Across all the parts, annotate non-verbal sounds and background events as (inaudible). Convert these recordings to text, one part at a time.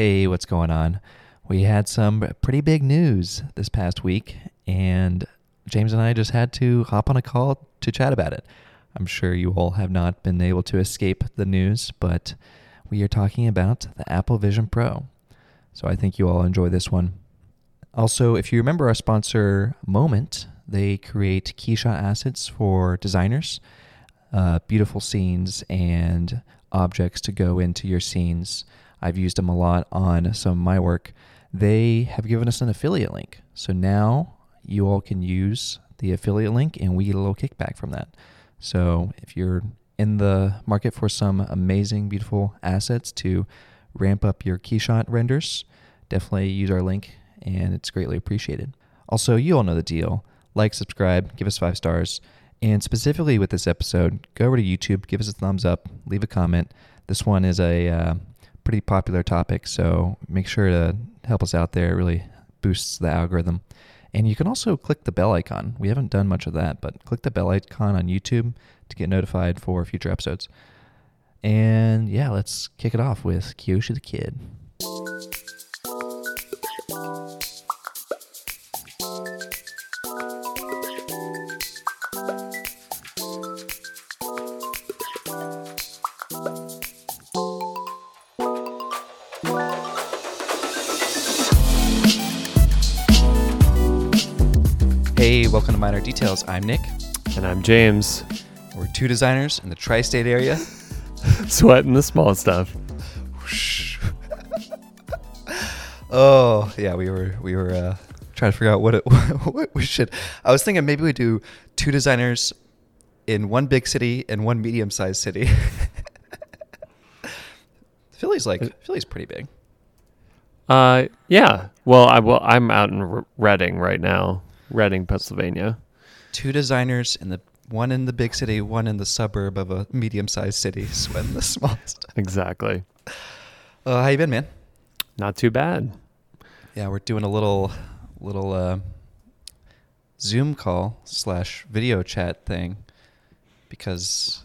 Hey, what's going on? We had some pretty big news this past week, and James and I just had to hop on a call to chat about it. I'm sure you all have not been able to escape the news, but we are talking about the Apple Vision Pro. So I think you all enjoy this one. Also, if you remember our sponsor, Momnt, they create keyshot assets for designers, uh, beautiful scenes, and objects to go into your scenes. I've used them a lot on some of my work. They have given us an affiliate link. So now you all can use the affiliate link and we get a little kickback from that. So if you're in the market for some amazing, beautiful assets to ramp up your keyshot renders, definitely use our link and it's greatly appreciated. Also, you all know the deal. Like, subscribe, give us five stars. And specifically with this episode, go over to YouTube, give us a thumbs up, leave a comment. This one is a uh, pretty popular topic, so make sure to help us out there. It really boosts the algorithm. And you can also click the bell icon. We haven't done much of that, but click the bell icon on YouTube to get notified for future episodes. And yeah, let's kick it off with Kyoshi the Kid. Minor Details. I'm Nick. And I'm James. We're two designers in the tri state area. (laughs) Sweating the small stuff. (laughs) oh, yeah, we were we were uh, trying to figure out what it (laughs) what we should. I was thinking maybe we do two designers in one big city and one medium sized city. Philly's like Philly's pretty big. Uh, yeah. Well, I well I'm out in Reading right now, Reading, Pennsylvania. Two designers in the one in the big city, one in the suburb of a medium-sized city, (laughs) sweating the smallest. Exactly. Uh, how you been, man? Not too bad. Yeah, we're doing a little little uh, Zoom call slash video chat thing because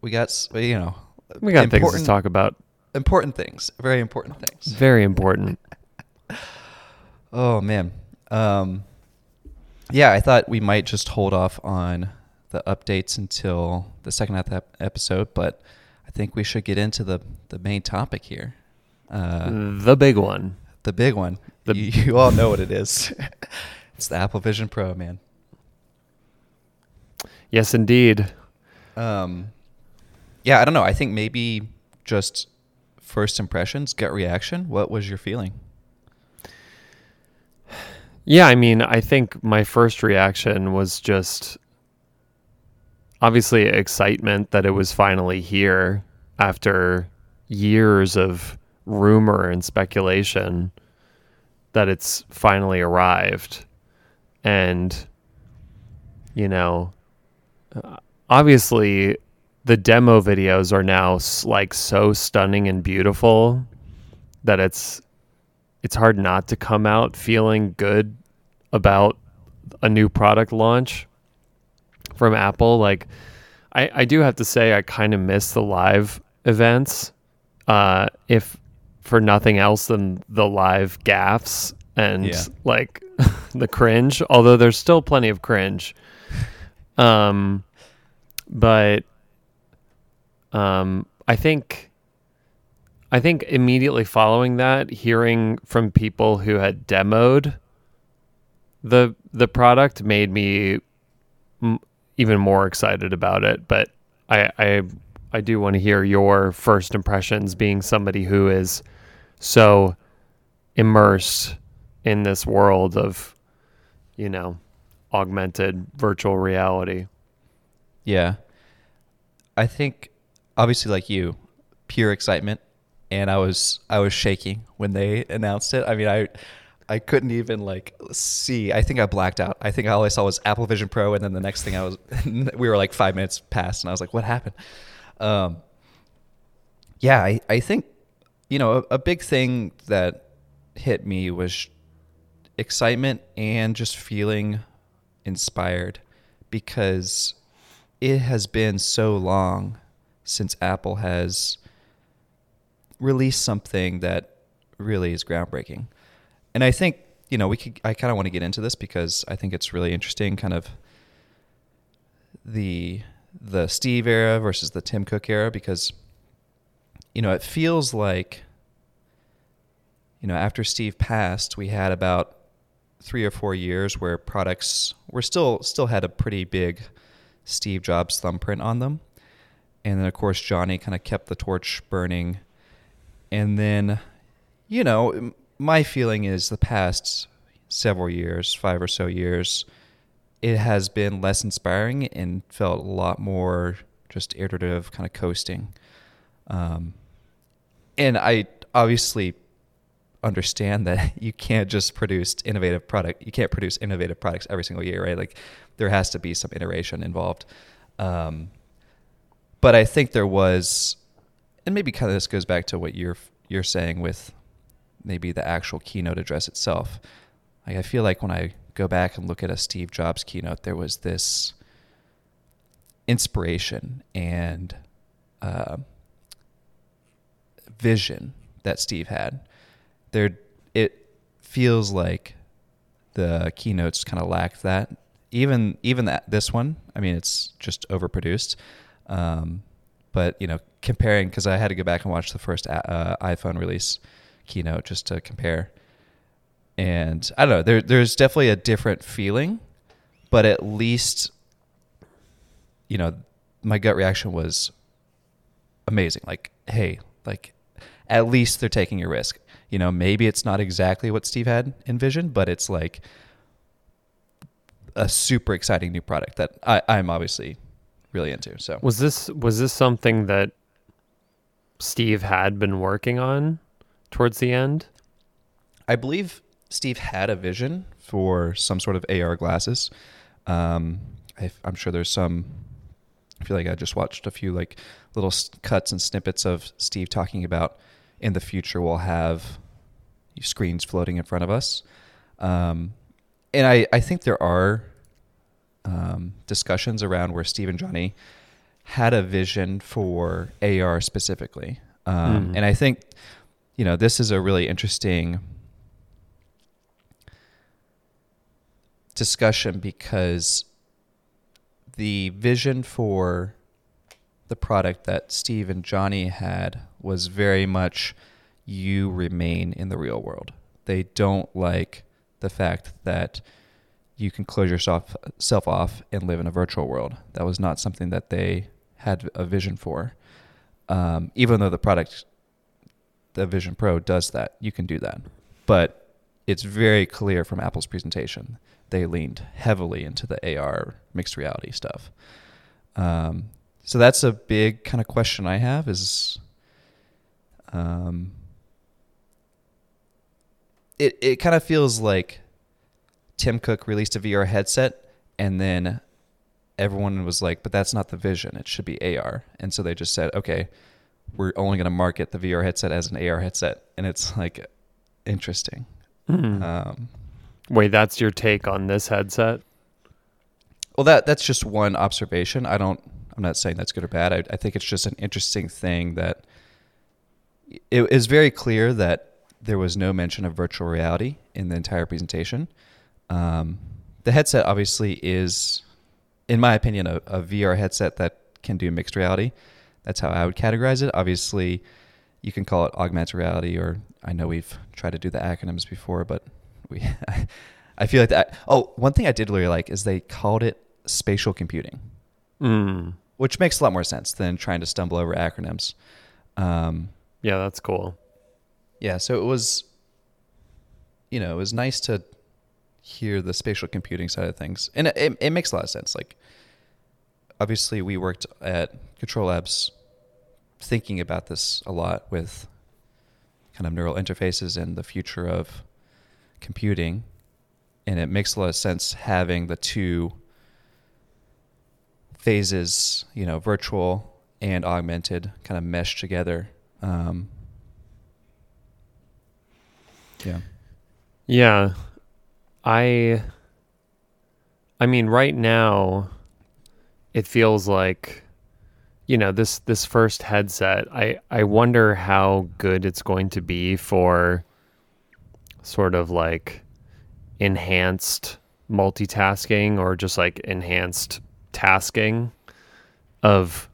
we got you know We got things to talk about. important things, very important things. Very important. (laughs) Oh man. Um yeah, I thought we might just hold off on the updates until the second half of the episode, but I think we should get into the the main topic here. Uh, the big one. the big one. The- you, you all know what it is. (laughs) it's the Apple Vision Pro, man. Yes, indeed. Um, yeah, I don't know. I think maybe just first impressions, gut reaction. What was your feeling? Yeah, I mean, I think my first reaction was just obviously excitement that it was finally here after years of rumor and speculation that it's finally arrived. And, you know, obviously the demo videos are now like so stunning and beautiful that it's it's hard not to come out feeling good about a new product launch from Apple. Like, I, I do have to say, I kind of miss the live events, uh, if for nothing else than the live gaffs and Yeah. like (laughs) the cringe. Although there's still plenty of cringe. Um, but um, I think I think immediately following that, hearing from people who had demoed the the product made me m- even more excited about it. But I I, I do want to hear your first impressions, being somebody who is so immersed in this world of, you know, augmented virtual reality. Yeah. I think obviously like you, pure excitement and I was I was shaking when they announced it. I mean, I I couldn't even like see. I think I blacked out. I think all I saw was Apple Vision Pro and then the next thing I was (laughs) we were like 5 minutes past and I was like, "What happened?" Um Yeah, I I think you know, a, a big thing that hit me was excitement and just feeling inspired because it has been so long since Apple has released something that really is groundbreaking. And I think, you know, we could I kind of want to get into this because I think it's really interesting kind of the the Steve era versus the Tim Cook era because you know, it feels like you know, after Steve passed, we had about 3 or 4 years where products were still still had a pretty big Steve Jobs thumbprint on them. And then of course Jony kind of kept the torch burning. And then you know, my feeling is the past several years, 5 or so years, it has been less inspiring and felt a lot more just iterative, kind of coasting. Um, and I obviously understand that (laughs) you can't just produce innovative product. You can't produce innovative products every single year, right? Like there has to be some iteration involved. Um, but I think there was, and maybe kind of this goes back to what you're you're saying with maybe the actual keynote address itself. Like I feel like when I go back and look at a Steve Jobs keynote, there was this inspiration and uh, vision that Steve had. There, it feels like the keynotes kind of lacked that. Even even that this one, I mean, it's just overproduced. Um, but you know, comparing because I had to go back and watch the first uh, iPhone release keynote just to compare and I don't know. There, there's definitely a different feeling, but at least, you know, my gut reaction was amazing. Like, hey, like, at least they're taking a risk. You know, maybe it's not exactly what Steve had envisioned, but it's like a super exciting new product that I, I'm obviously really into. So was this was this something that Steve had been working on towards the end? I believe Steve had a vision for some sort of AR glasses. Um, I, am sure there's some. I feel like I just watched a few like little cuts and snippets of Steve talking about in the future we'll have screens floating in front of us, um, and I I think there are um, discussions around where Steve and Jony had a vision for AR specifically, um, mm. and I think you know this is a really interesting discussion because the vision for the product that Steve and Johnny had was very much you remain in the real world. They don't like the fact that you can close yourself self off and live in a virtual world. That was not something that they had a vision for. Um, even though the product, the Vision Pro, does that, you can do that. But it's very clear from Apple's presentation they leaned heavily into the AR mixed reality stuff. Um, so that's a big kind of question I have is um, it it kind of feels like Tim Cook released a VR headset and then everyone was like, but that's not the vision. It should be AR. And so they just said, okay, we're only going to market the VR headset as an AR headset. And it's like interesting. Mm-hmm. Um, Wait, that's your take on this headset? Well, that that's just one observation. I don't. I'm not saying that's good or bad. I, I think it's just an interesting thing that it is very clear that there was no mention of virtual reality in the entire presentation. Um, the headset obviously is, in my opinion, a, a VR headset that can do mixed reality. That's how I would categorize it. Obviously, you can call it augmented reality, or I know we've tried to do the acronyms before, but we (laughs) I feel like that. Oh, one thing I did really like is they called it spatial computing, mm. which makes a lot more sense than trying to stumble over acronyms. Um, yeah, that's cool. Yeah, so it was, you know, it was nice to hear the spatial computing side of things, and it, it, it makes a lot of sense. Like, obviously, we worked at Control Labs thinking about this a lot with kind of neural interfaces and the future of computing, and it makes a lot of sense having the two phases, you know, virtual and augmented, kind of meshed together. Um, yeah. Yeah. I I mean right now it feels like you know this this first headset i i wonder how good it's going to be for sort of like enhanced multitasking or just like enhanced tasking of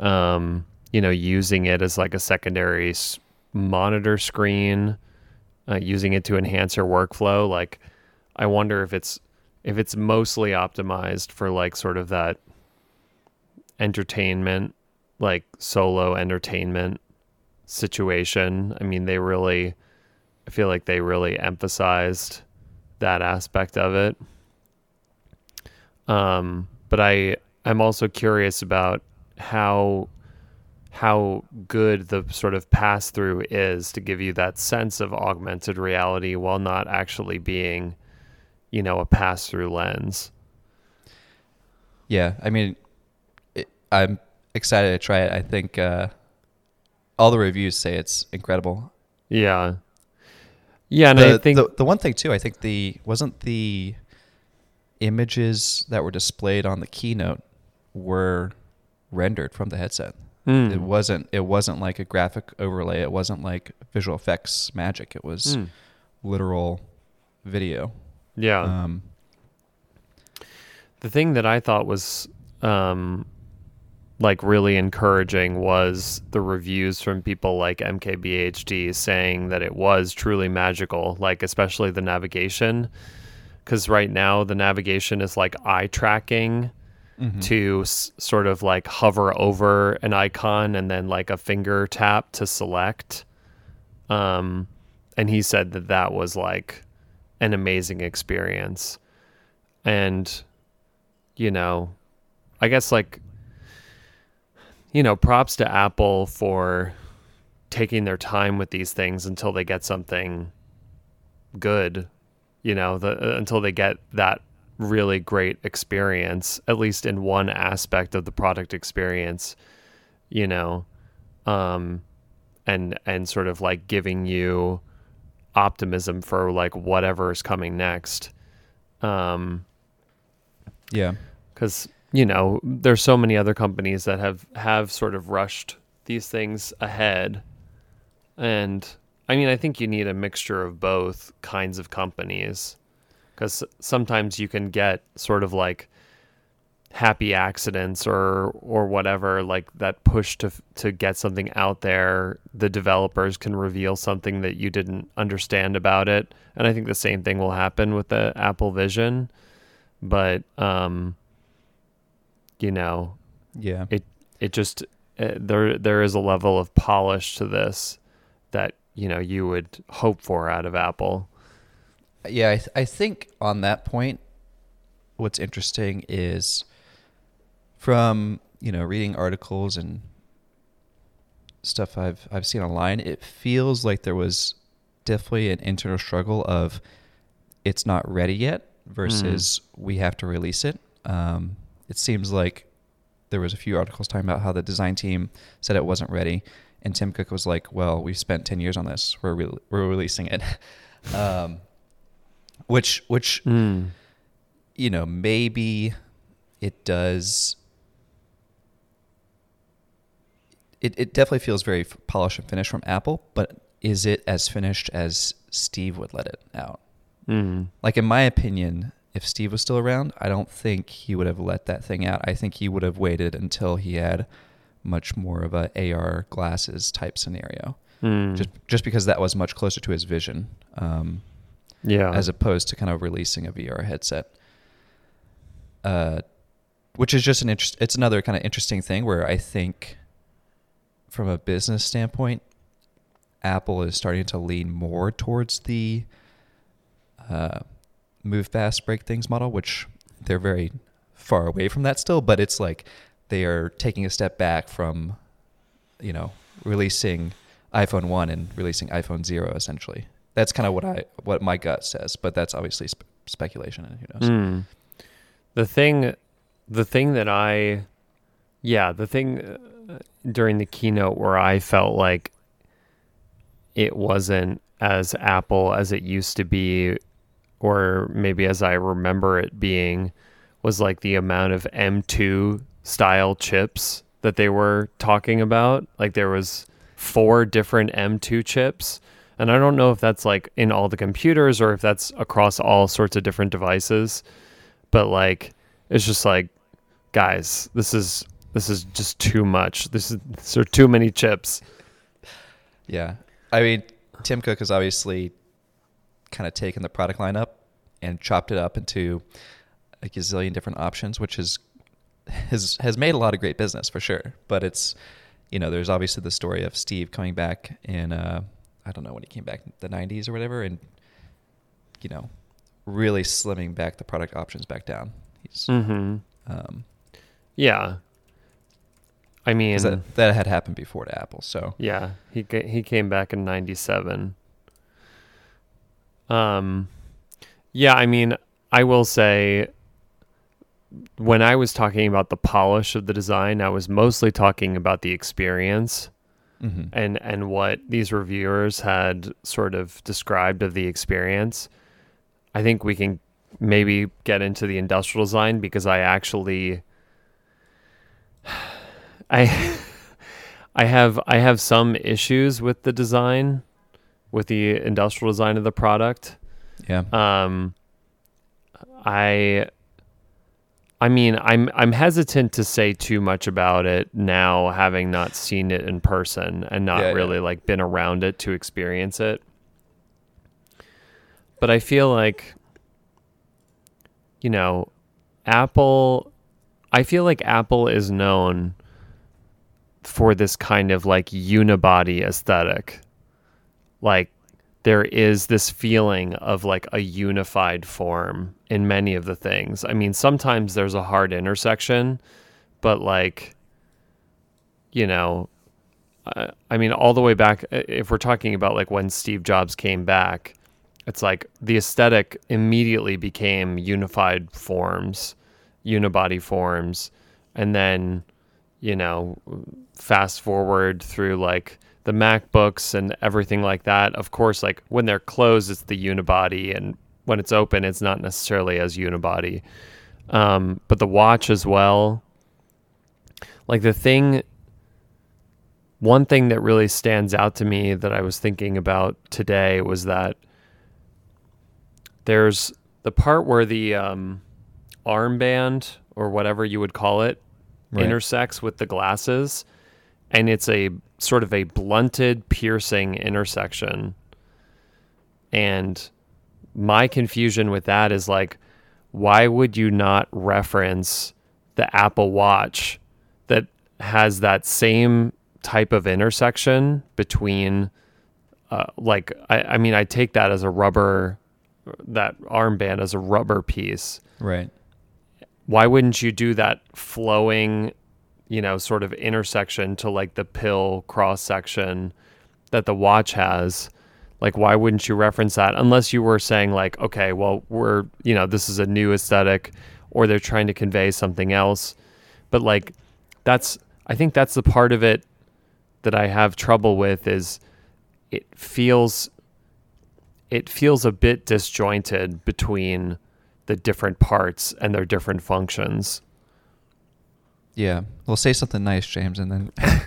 um you know using it as like a secondary monitor screen uh, using it to enhance your workflow like i wonder if it's if it's mostly optimized for like sort of that entertainment like solo entertainment situation. I mean they really i feel like they really emphasized that aspect of it. Um but i i'm also curious about how how good the sort of pass through is to give you that sense of augmented reality while not actually being you know a pass through lens Yeah, I mean, it, I'm excited to try it. I think uh, all the reviews say it's incredible. yeah yeah and the, i think the the one thing too, I think the wasn't the images that were displayed on the keynote were rendered from the headset. Mm. It wasn't it wasn't like a graphic overlay. It wasn't like visual effects magic. It was Mm. literal video. Yeah Um, the thing that I thought was um, like really encouraging was the reviews from people like MKBHD saying that it was truly magical, like especially the navigation. Because right now the navigation is like eye tracking mhm. to s- sort of like hover over an icon and then like a finger tap to select. Um, and he said that that was like an amazing experience. And, you know, I guess like, you know, props to Apple for taking their time with these things until they get something good, you know, the, uh, until they get that really great experience, at least in one aspect of the product experience, you know, um, and and sort of like giving you optimism for like whatever is coming next. Um, yeah. because you know there's so many other companies that have have sort of rushed these things ahead and i mean i think you need a mixture of both kinds of companies because sometimes you can get sort of like happy accidents or or whatever like that push to to get something out there the developers can reveal something that you didn't understand about it. And i think the same thing will happen with the apple vision. But um you know Yeah. it it just uh, there there is a level of polish to this that you know you would hope for out of apple. Yeah, I, th- I think on that point, what's interesting is from you know reading articles and stuff I've I've seen online. It feels like there was definitely an internal struggle of it's not ready yet versus we have to release it. Um, it seems like there was a few articles talking about how the design team said it wasn't ready, and Tim Cook was like, "Well, we've spent ten years on this. We're re- we're releasing it." (laughs) um, which which mm. you know maybe it does. It it definitely feels very polished and finished from Apple, but is it as finished as Steve would let it out? Mm. Like in my opinion, if Steve was still around, I don't think he would have let that thing out. I think he would have waited until he had much more of a AR glasses type scenario. Mm. Just just because that was much closer to his vision, um, yeah as opposed to kind of releasing a VR headset. Uh, which is just an interest. It's another kind of interesting thing where I think, from a business standpoint, Apple is starting to lean more towards the uh, move fast, break things model, which they're very far away from that still. But it's like they are taking a step back from, you know, releasing iPhone one and releasing iPhone zero essentially. That's kind of what I what my gut says, but that's obviously sp- speculation, and who knows. Mm. The thing, the thing that I, yeah, the thing during the keynote where I felt like it wasn't as Apple as it used to be, or maybe as I remember it being, was like the amount of M2 style chips that they were talking about. Like there was four different M2 chips. And I don't know if that's like in all the computers or if that's across all sorts of different devices. But like it's just like guys, this is this is just too much. This is these are too many chips. Yeah. I mean, Tim Cook has obviously kind of taken the product lineup and chopped it up into a gazillion different options, which is has has made a lot of great business for sure. But it's you know, there's obviously the story of Steve coming back in uh I don't know when he came back in the 90s or whatever and you know, really slimming back the product options back down. He's Mm-hmm. um Yeah. I mean, that, that had happened before to Apple, so yeah, he he came back in '97. Um, yeah, I mean, I will say, when I was talking about the polish of the design, I was mostly talking about the experience mhm. and and what these reviewers had sort of described of the experience. I think we can maybe get into the industrial design because I actually I (laughs) I have I have some issues with the design with the industrial design of the product. yeah. Um I I mean, I'm I'm hesitant to say too much about it now having not seen it in person and not Yeah, yeah. really like been around it to experience it. But I feel like you know, Apple I feel like Apple is known for this kind of like unibody aesthetic. Like there is this feeling of like a unified form in many of the things. I mean, sometimes there's a hard intersection, but like, you know, I, I mean, all the way back, if we're talking about like when Steve Jobs came back, it's like the aesthetic immediately became unified forms, unibody forms. And then, you know, fast forward through like the MacBooks and everything like that. Of course, like when they're closed, it's the unibody, and when it's open, it's not necessarily as unibody. Um, but the watch as well. Like the thing, one thing that really stands out to me that I was thinking about today was that there's the part where the um, armband or whatever you would call it Right. intersects with the glasses and it's a sort of a blunted piercing intersection and my confusion with that is like why would you not reference the apple watch that has that same type of intersection between uh, like I, I mean i take that as a rubber that armband as a rubber piece Right. Why wouldn't you do that flowing, you know, sort of intersection to like the pill cross section that the watch has? Like, why wouldn't you reference that unless you were saying, like, okay, well, we're, you know, this is a new aesthetic or they're trying to convey something else. But like, that's, I think that's the part of it that I have trouble with is it feels, it feels a bit disjointed between the different parts and their different functions. Yeah. Well, say something nice, James, and then. (laughs)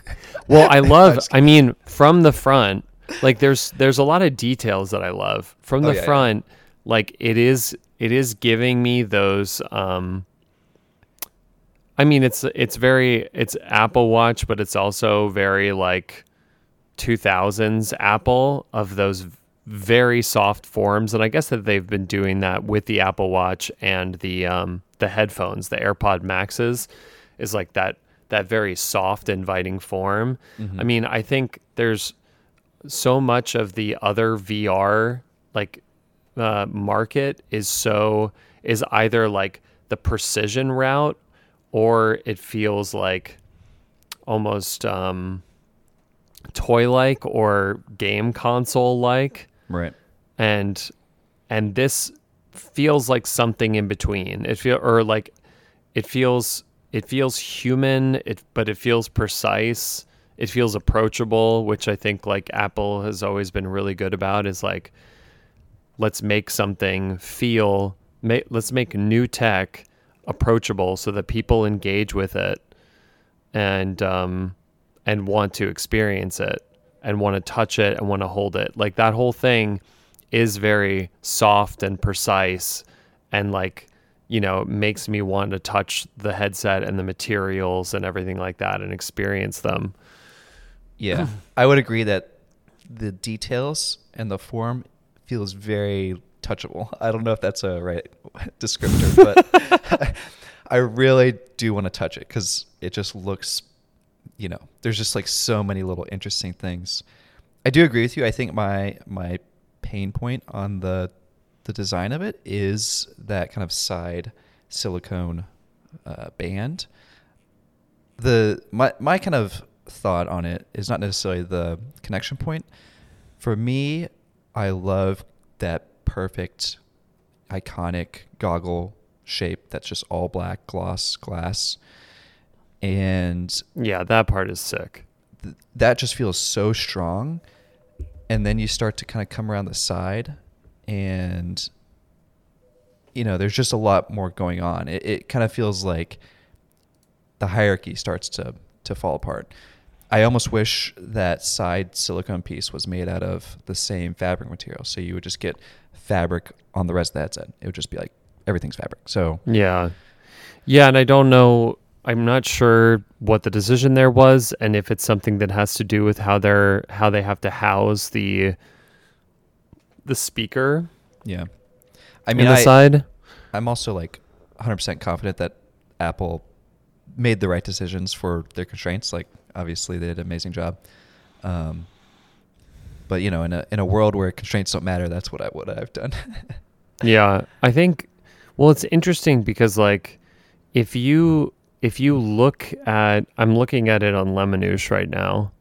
Well, I (laughs) love I mean from the front, like there's there's a lot of details that I love. From Oh, the yeah, yeah. front, like it is it is giving me those um I mean it's it's very it's Apple Watch, but it's also very like 2000s Apple of those very soft forms and I guess that they've been doing that with the Apple Watch and the um the headphones, the AirPod Maxes is like that that very soft inviting form. I mean, I think there's so much of the other VR like uh, market is so is either like the precision route or it feels like almost um toy like or game console like right. and and this feels like something in between. It feel or like it feels it feels human it but it feels precise. It feels approachable which i think like apple has always been really good about is like let's make something feel ma- let's make new tech approachable so that people engage with it and um, and want to experience it and want to touch it and want to hold it. Like that whole thing is very soft and precise and like you know makes me want to touch the headset and the materials and everything like that and experience them. Yeah, (clears throat) I would agree that the details and the form feels very touchable. (laughs) I don't know if that's a right (laughs) descriptor, but (laughs) I really do want to touch it because it just looks, you know, there's just like so many little interesting things. I do agree with you. I think my my pain point on the the design of it is that kind of side silicone uh, band. The my my kind of thought on it is not necessarily the connection point. For me, I love that perfect, iconic goggle shape that's just all black gloss glass. And Yeah, that part is sick. th- that just feels so strong. And then you start to kind of come around the side, and you know, there's just a lot more going on. It, it kind of feels like the hierarchy starts to to fall apart. I almost wish that side silicone piece was made out of the same fabric material, so you would just get fabric on the rest of the headset. It would just be like everything's fabric. So Yeah. Yeah, and I don't know I'm not sure what the decision there was and if it's something that has to do with how they're how they have to house the the speaker yeah, I mean, I, side. I'm also like 100% confident that Apple made the right decisions for their constraints. Like, obviously, they did an amazing job. Um, but you know, in a in a world where constraints don't matter, that's what I what I've done. (laughs) Yeah, I think well it's interesting because like if you if you look at I'm looking at it on Lemanoosh right now.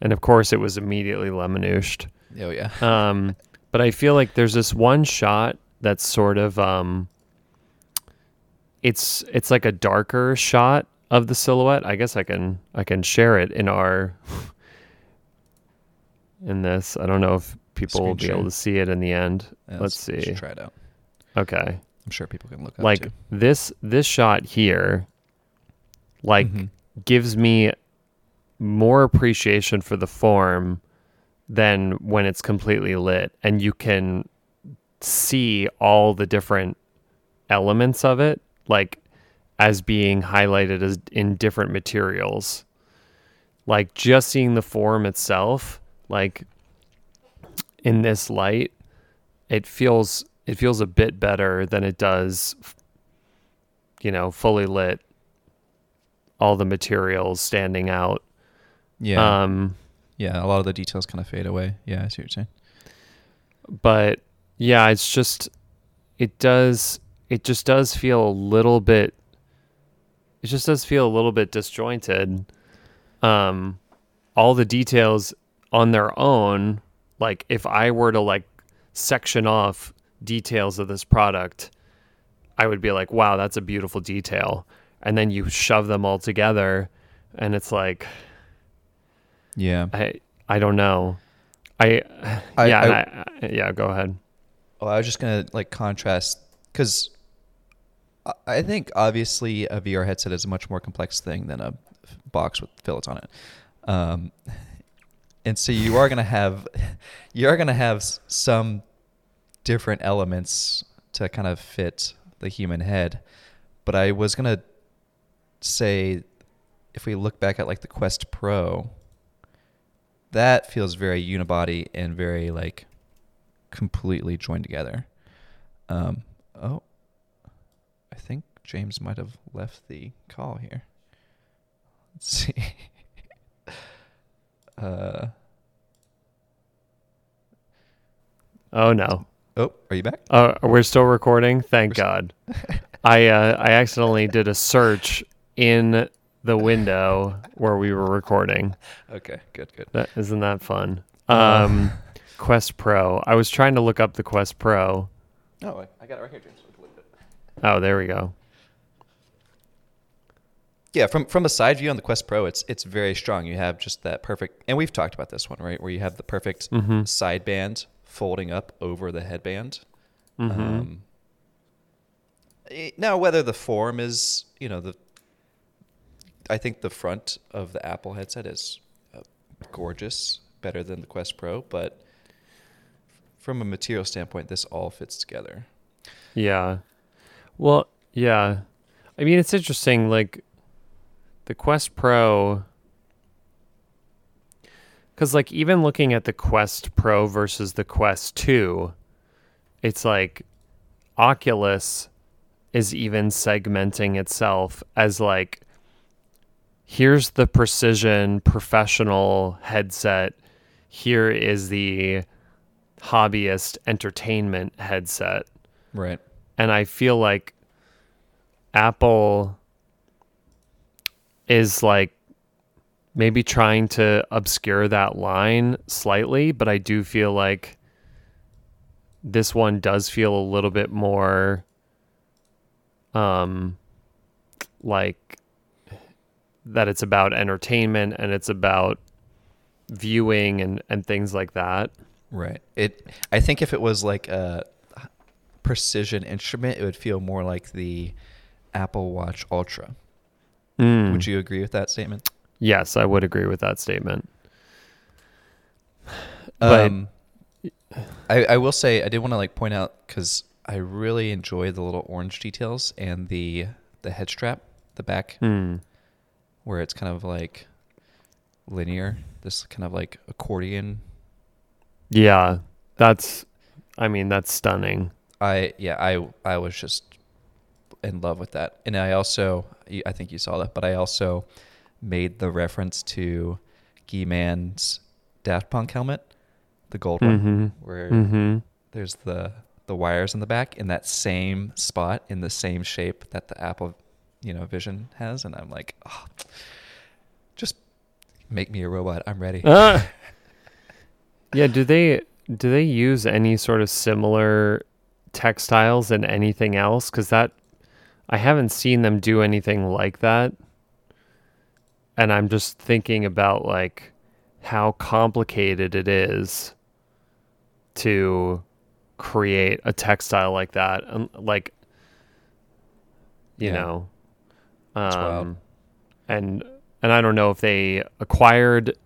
And of course it was immediately Lemanooshed. oh yeah, (laughs) Um but I feel like there's this one shot that's sort of um it's it's like a darker shot of the silhouette. I guess I can I can share it in our in this. I don't know if people will be share. able to see it in the end. Yeah, Let's we see. should try it out. Okay. I'm sure people can look Like too. this this shot here like Mhm. gives me more appreciation for the form than when it's completely lit and you can see all the different elements of it like as being highlighted as in different materials like just seeing the form itself like in this light it feels it feels a bit better than it does you know fully lit all the materials standing out yeah, um yeah. A lot of the details kind of fade away. Yeah, I see what you're saying. but yeah it's just it does it just does feel a little bit it just does feel a little bit disjointed um all the details on their own like if i were to like section off details of this product i would be like wow that's a beautiful detail and then you shove them all together and it's like Yeah. i i don't know i, I- yeah I- I, yeah go ahead Oh, I was just gonna like contrast because I think obviously a VR headset is a much more complex thing than a box with fillets on it, um, and so you are gonna have you are gonna have some different elements to kind of fit the human head. But I was gonna say if we look back at like the Quest Pro, that feels very unibody and very like completely joined together. Um, oh, I think James might have left the call here. Let's see. (laughs) uh, oh no oh, are you back? Uh, we're still recording. Thank We're God. (laughs) I uh, I accidentally did a search in the window where we were recording. Okay, good, good. That isn't that fun. Uh. Um, Quest Pro. I was trying to look up the Quest Pro. Oh, I- I got it right here, James. Oh, there we go. Yeah, from from a side view on the Quest Pro, it's it's very strong. You have just that perfect, and we've talked about this one, right? Where you have the perfect Mhm. side band folding up over the headband. Mhm. Um, eh, now, whether the form is, you know, the I think the front of the Apple headset is uh, gorgeous, better than the Quest Pro, but from a material standpoint, this all fits together. Yeah. Well, yeah. I mean, it's interesting. Like the Quest Pro, because like even looking at the Quest Pro versus the Quest Two, it's like Oculus is even segmenting itself as like here's the precision professional headset here is the hobbyist entertainment headset Right. and I feel like Apple is like maybe trying to obscure that line slightly, but I do feel like this one does feel a little bit more um like that it's about entertainment and it's about viewing and and things like that. Right. It. I think if it was like a precision instrument, it would feel more like the Apple Watch Ultra. Mm. Would you agree with that statement? Yes, I would agree with that statement. (sighs) But- um, I, I will say I did want to like point out because I really enjoy the little orange details and the the head strap, the back, Mm. Where it's kind of like linear. This kind of like accordion. Yeah, that's. I mean, that's stunning. I yeah I I was just in love with that, and I also I think you saw that, but I also made the reference to Guy Mann's Daft Punk helmet, the gold one, Mm-hmm. where Mm-hmm. there's the the wires in the back in that same spot in the same shape that the Apple, you know, Vision has, and I'm like, oh, just make me a robot. I'm ready. Uh, yeah. Do they do they use any sort of similar textiles in anything else? Because that I haven't seen them do anything like that, and I'm just thinking about like how complicated it is to create a textile like that and like you Yeah. know. Um and and I don't know if they acquired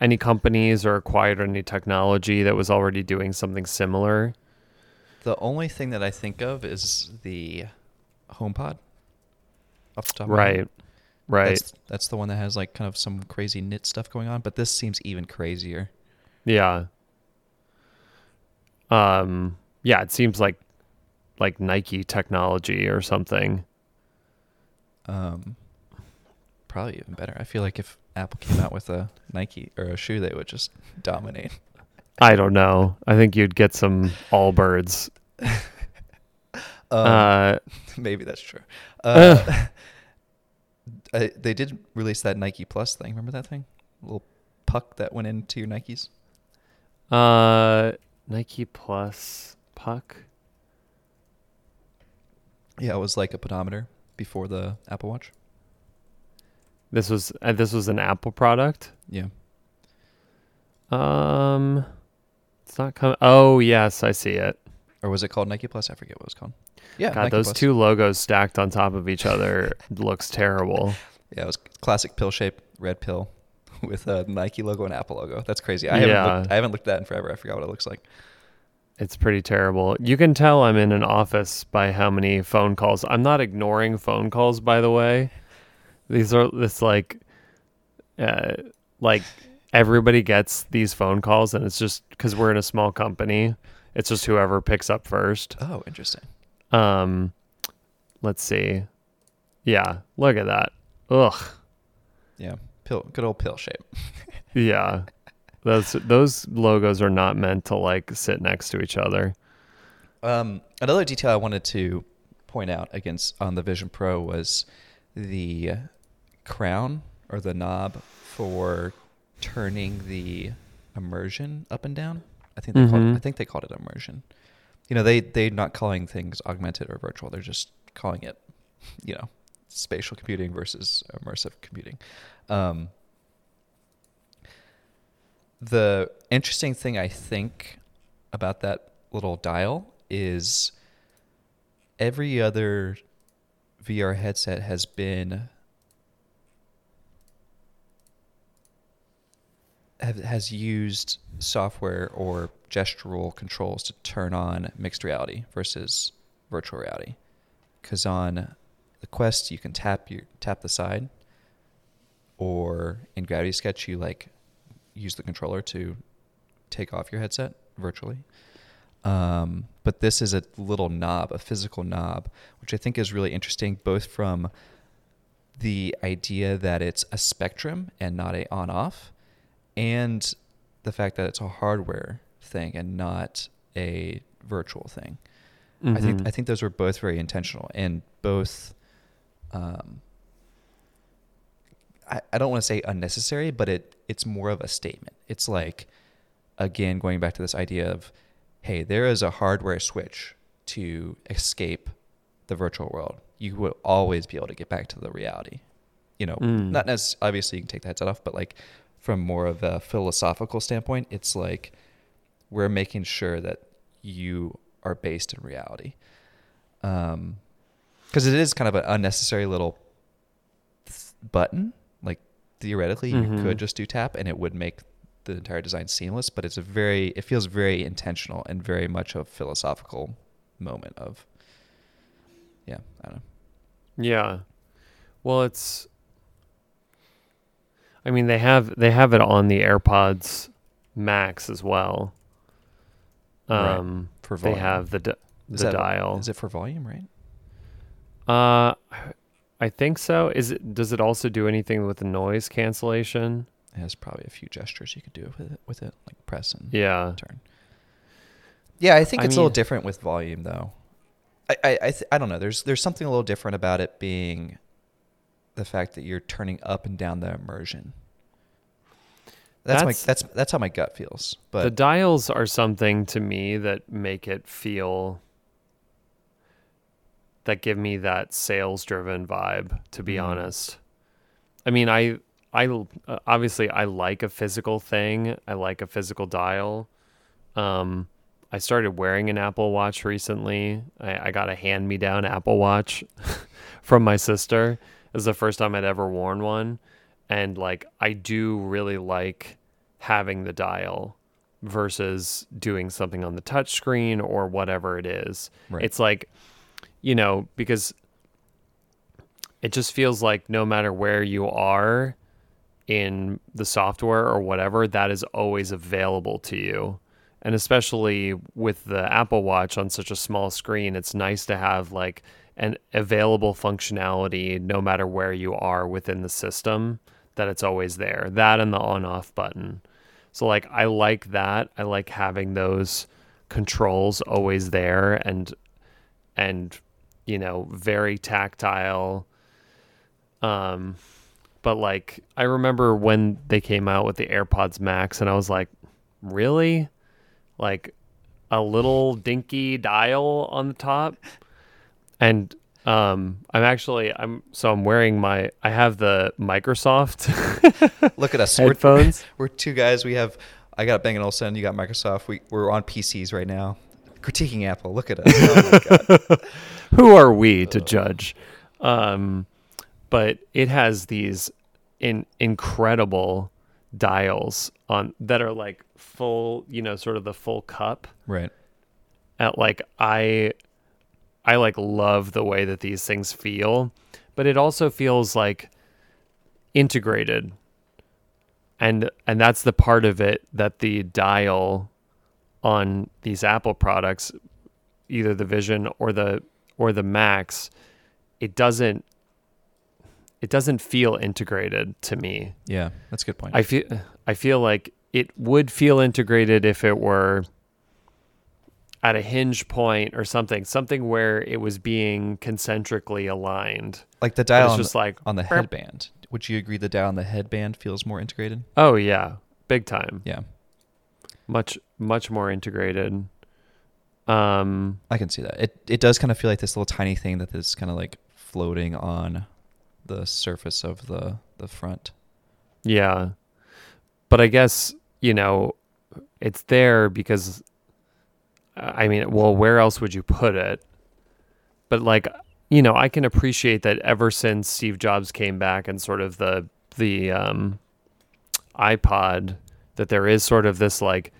any companies or acquired any technology that was already doing something similar. The only thing that I think of is the HomePod. Off the top of. Right. Right. That's, that's the one that has like kind of some crazy knit stuff going on, but this seems even crazier. yeah. Um yeah, it seems like like Nike technology or something. Um, probably even better. I feel like if Apple came out with a Nike or a shoe, they would just (laughs) dominate. I don't know. I think you'd get some Allbirds. (laughs) Um, uh (laughs) maybe that's true. Uh, I, they did release that Nike Plus thing. Remember that thing? little puck that went into your Nikes. uh Nike Plus puck. Yeah, it was like a pedometer before the Apple Watch. This was uh, this was an Apple product. Yeah. Um it's not coming. Oh, yes, I see it. Or was it called Nike Plus? I forget what it was called. Yeah, God, Nike those Plus. two logos stacked on top of each other (laughs) looks terrible. Yeah, it was classic pill shape, red pill, (laughs) with a Nike logo and Apple logo. That's crazy. I haven't Yeah. looked, I haven't looked at that in forever. I forgot what it looks like. It's pretty terrible. You can tell I'm in an office by how many phone calls. I'm not ignoring phone calls, by the way. These are this like, uh, like everybody gets these phone calls, and it's just because we're in a small company. It's just whoever picks up first. Oh, interesting. Um, let's see. Yeah, look at that. Ugh. Yeah, pill, good old pill shape. (laughs) Yeah. Those those logos are not meant to like sit next to each other. Um, another detail I wanted to point out against on the Vision Pro was the crown or the knob for turning the immersion up and down. I think they called Mhm. it, I think they called it immersion. You know, they they're not calling things augmented or virtual. They're just calling it, you know, spatial computing versus immersive computing. Um, the interesting thing I think about that little dial is every other VR headset has been have, has used software or gestural controls to turn on mixed reality versus virtual reality. Because on the Quest, you can tap your tap the side, or in Gravity Sketch, you like use the controller to take off your headset virtually. Um, but this is a little knob, a physical knob, which I think is really interesting, both from the idea that it's a spectrum and not a on off, and the fact that it's a hardware thing and not a virtual thing. I think. I think those were both very intentional and both. Um, I, I don't want to say unnecessary, but it it's more of a statement. It's like, again, going back to this idea of, hey, there is a hardware switch to escape the virtual world. You will always be able to get back to the reality. You know, Mm. not necessarily. Obviously, you can take the headset off, but like from more of a philosophical standpoint, it's like we're making sure that you are based in reality. Um, because it is kind of an unnecessary little th- button. Theoretically, you Mhm. could just do tap, and it would make the entire design seamless. But it's a very, it feels very intentional and very much a philosophical moment of, yeah, I don't know. Yeah. Well, it's. I mean, they have they have it on the AirPods Max as well. Right. Um, For they have the di- Is the that- dial. Is it for volume, right? Uh, I think so. Is it? Does it also do anything with the noise cancellation? It has probably a few gestures you could do with it, with it like press and Yeah. turn. Yeah, I think I it's a little different with volume, though. I I I, th- I don't know. There's there's something a little different about it being the fact that you're turning up and down the immersion. That's, That's- my that's that's how my gut feels. But the dials are something to me that make it feel that give me that sales driven vibe to be Mm. honest i mean i i uh, obviously i like a physical thing i like a physical dial um i started wearing an apple watch recently i, I got a hand me down apple watch (laughs) from my sister it was the first time i'd ever worn one and like i do really like having the dial versus doing something on the touch screen or whatever it is. Right. It's like, you know, because it just feels like no matter where you are in the software or whatever, that is always available to you. And especially with the Apple Watch on such a small screen, it's nice to have like an available functionality no matter where you are within the system, that it's always there. That and the on off button. So like I like that. I like having those controls always there and and you know, very tactile. Um but like I remember when they came out with the AirPods Max and I was like, "Really? Like a little dinky dial on the top?" And um I'm actually I'm so I'm wearing my I have the Microsoft (laughs) look at us. We're, headphones. (laughs) we're two guys. We have. I got Bang Olufsen. You got Microsoft. We we're on PCs right now, critiquing Apple. Look at us. Oh my God. (laughs) who are we to judge? Um but it has these in incredible dials on that are like full you know sort of the full cup. Right. at like i i like love the way that these things feel but it also feels like integrated. And and that's the part of it that the dial on these apple products either the vision or the or the max it doesn't it doesn't feel integrated to me Yeah, that's a good point. I feel I feel like it would feel integrated if it were at a hinge point or something, something where it was being concentrically aligned. like the dial on, just the, like on the headband. Would you agree the dial on the headband feels more integrated? Oh yeah, big time. Yeah, Much much more integrated. Um I can see that. It it does kind of feel like this little tiny thing that is kind of like floating on the surface of the the front. Yeah. But I guess, you know, it's there because I mean, well, where else would you put it? But like, you know, I can appreciate that ever since Steve Jobs came back and sort of the the um iPod that there is sort of this like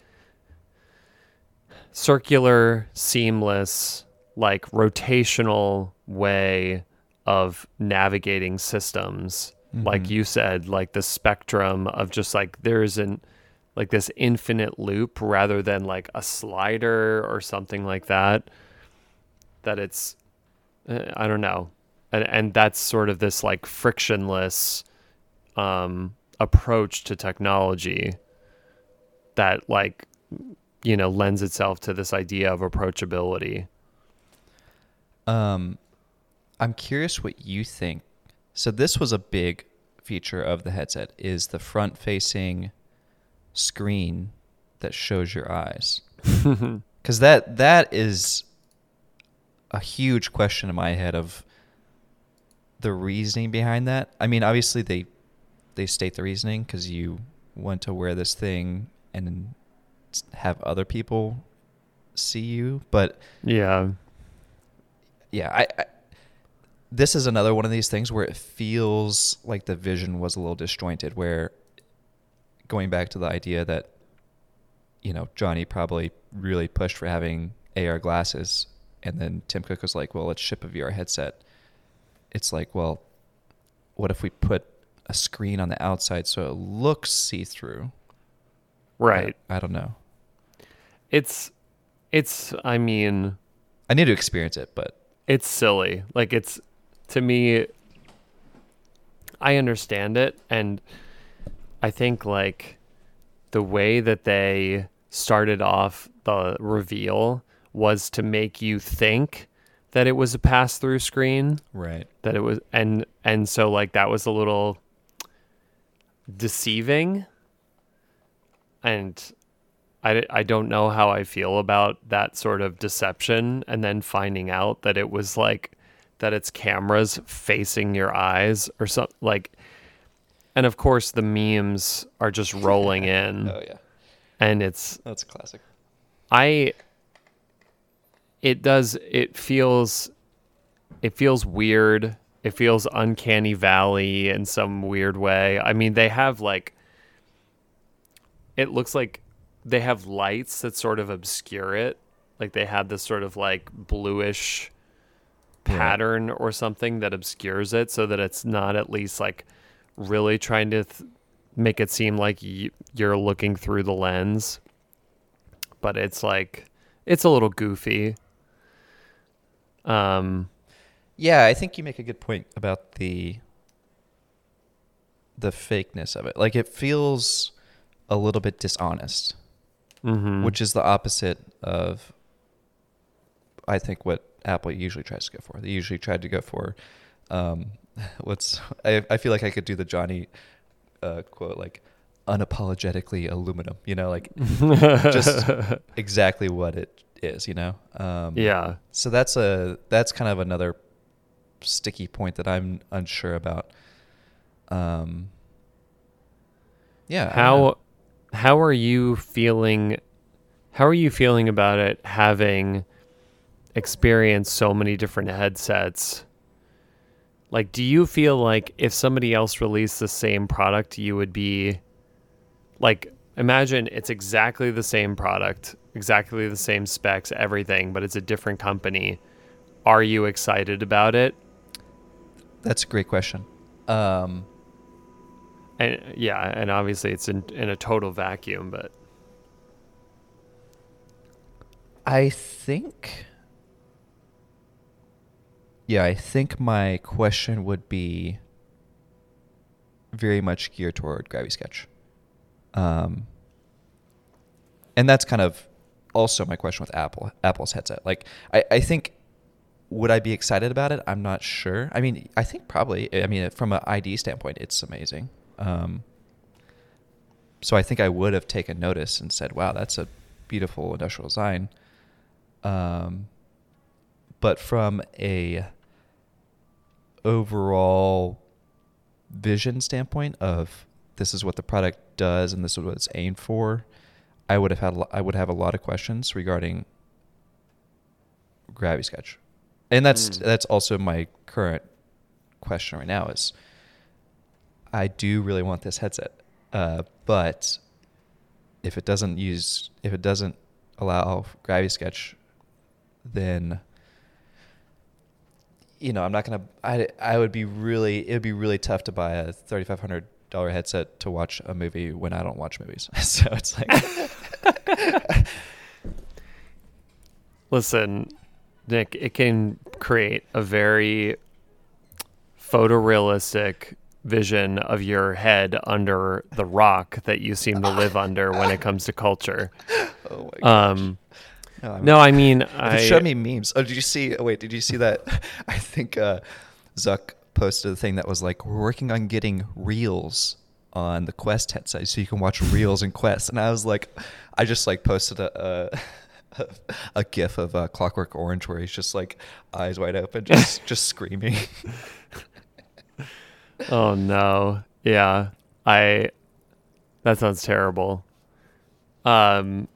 circular, seamless, like rotational way of navigating systems. Like Mhm. you said, like the spectrum of just like there's an like this infinite loop rather than like a slider or something like that. That it's, uh, I don't know, and and that's sort of this like frictionless um, approach to technology that like you know lends itself to this idea of approachability. Um, I'm curious what you think. So this was a big feature of the headset is the front-facing screen that shows your eyes. (laughs) Cuz that that is a huge question in my head of the reasoning behind that. I mean, obviously they they state the reasoning cuz you want to wear this thing and have other people see you, but yeah, yeah, I, I this is another one of these things where it feels like the vision was a little disjointed where going back to the idea that you know, Jony probably really pushed for having AR glasses and then Tim Cook was like, "Well, let's ship a VR headset." It's like, well, what if we put a screen on the outside so it looks see-through? Right. I, I don't know. It's it's I mean, I need to experience it, but it's silly. Like it's to me I understand it and I think like the way that they started off the reveal was to make you think that it was a pass-through screen, right. that it was and and so like that was a little deceiving and I, I don't know how I feel about that sort of deception and then finding out that it was like that it's cameras facing your eyes or something like and of course the memes are just (laughs) rolling in Oh yeah. and it's That's classic. I it does it feels it feels weird. It feels uncanny valley in some weird way. I mean, they have like it looks like they have lights that sort of obscure it. Like they had this sort of like bluish pattern or something that obscures it so that it's not at least like really trying to th- make it seem like y- you're looking through the lens but it's like it's a little goofy um Yeah, I think you make a good point about the the fakeness of it. Like it feels a little bit dishonest, mhm. which is the opposite of I think what Apple usually tries to go for. They usually tried to go for um (laughs) what's I I feel like I could do the Jony uh quote like unapologetically aluminum, you know, like (laughs) just exactly what it is, you know. Um yeah so that's a that's kind of another sticky point that I'm unsure about. Um, yeah. How. How are you feeling how are you feeling about it having experienced so many different headsets? Like do you feel like if somebody else released the same product you would be like imagine it's exactly the same product exactly the same specs everything but it's a different company. Are you excited about it? That's a great question. Um, and yeah and obviously it's in, in a total vacuum but I think. Yeah, I think my question would be very much geared toward Gravity Sketch. Um, and that's kind of also my question with Apple, Apple's headset. Like, I, I think, would I be excited about it? I'm not sure. I mean, I think probably. I mean, from an ID standpoint, it's amazing. Um, so I think I would have taken notice and said, "Wow, that's a beautiful industrial design." Um, but from a overall vision standpoint of this is what the product does and this is what it's aimed for, I would have had a lo- I would have a lot of questions regarding Gravity Sketch, and that's Mm. that's also my current question right now is I do really want this headset, uh, but if it doesn't use if it doesn't allow Gravity Sketch, then you know I'm not gonna. I I would be really it would be really tough to buy a thirty five hundred dollar headset to watch a movie when I don't watch movies. (laughs) so it's like. (laughs) Listen, Nick, it can create a very photorealistic vision of your head under the rock that you seem to live under when it comes to culture. (laughs) Oh my gosh. Um, no, I mean, no, I mean, (laughs) I showed me memes. Oh, did you see? Oh, wait, did you see that? (laughs) I think uh, Zuck posted a thing that was like, "We're working on getting reels on the Quest headset, so you can watch reels in Quest." And I was like, I just like posted a. a a gif of uh, Clockwork Orange where he's just like eyes wide open, just just screaming. Oh no. Yeah. I that sounds terrible. Um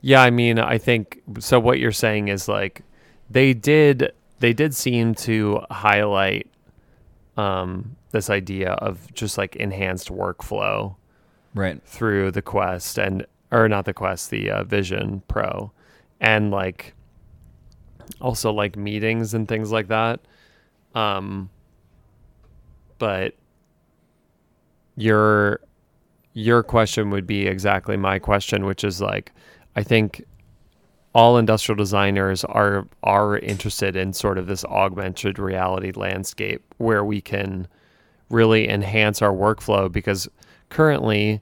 Yeah, I mean, I think so what you're saying is like they did they did seem to highlight um this idea of just like enhanced workflow right. through the Quest and or not the Quest, the uh, Vision Pro and like also like meetings and things like that. Um but your your question would be exactly my question, which is like I think all industrial designers are are interested in sort of this augmented reality landscape where we can really enhance our workflow because currently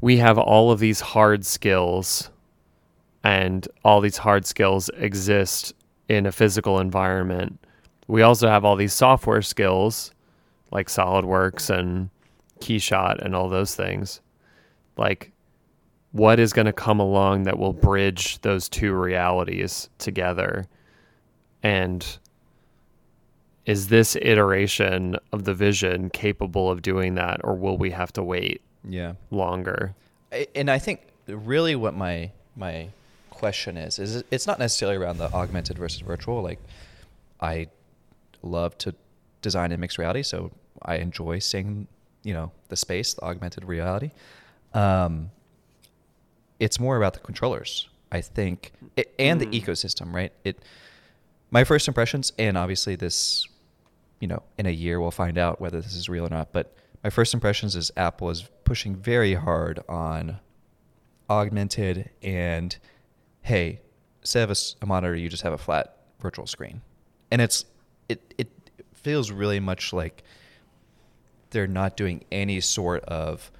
we have all of these hard skills and all these hard skills exist in a physical environment. We also have all these software skills like SolidWorks and Keyshot and all those things. Like, what is going to come along that will bridge those two realities together? And is this iteration of the vision capable of doing that, or will we have to wait Yeah. longer? I- and I think really what my my question is is it's not necessarily around the augmented versus virtual. Like, I love to design in mixed reality, so I enjoy seeing you know the space, the augmented reality. Um, it's more about the controllers, I think, it, and the Mm. ecosystem, right? It my first impressions, and obviously this, you know, in a year we'll find out whether this is real or not. But my first impressions is Apple is pushing very hard on augmented and hey, instead of a, a monitor, you just have a flat virtual screen, and it's it it feels really much like they're not doing any sort of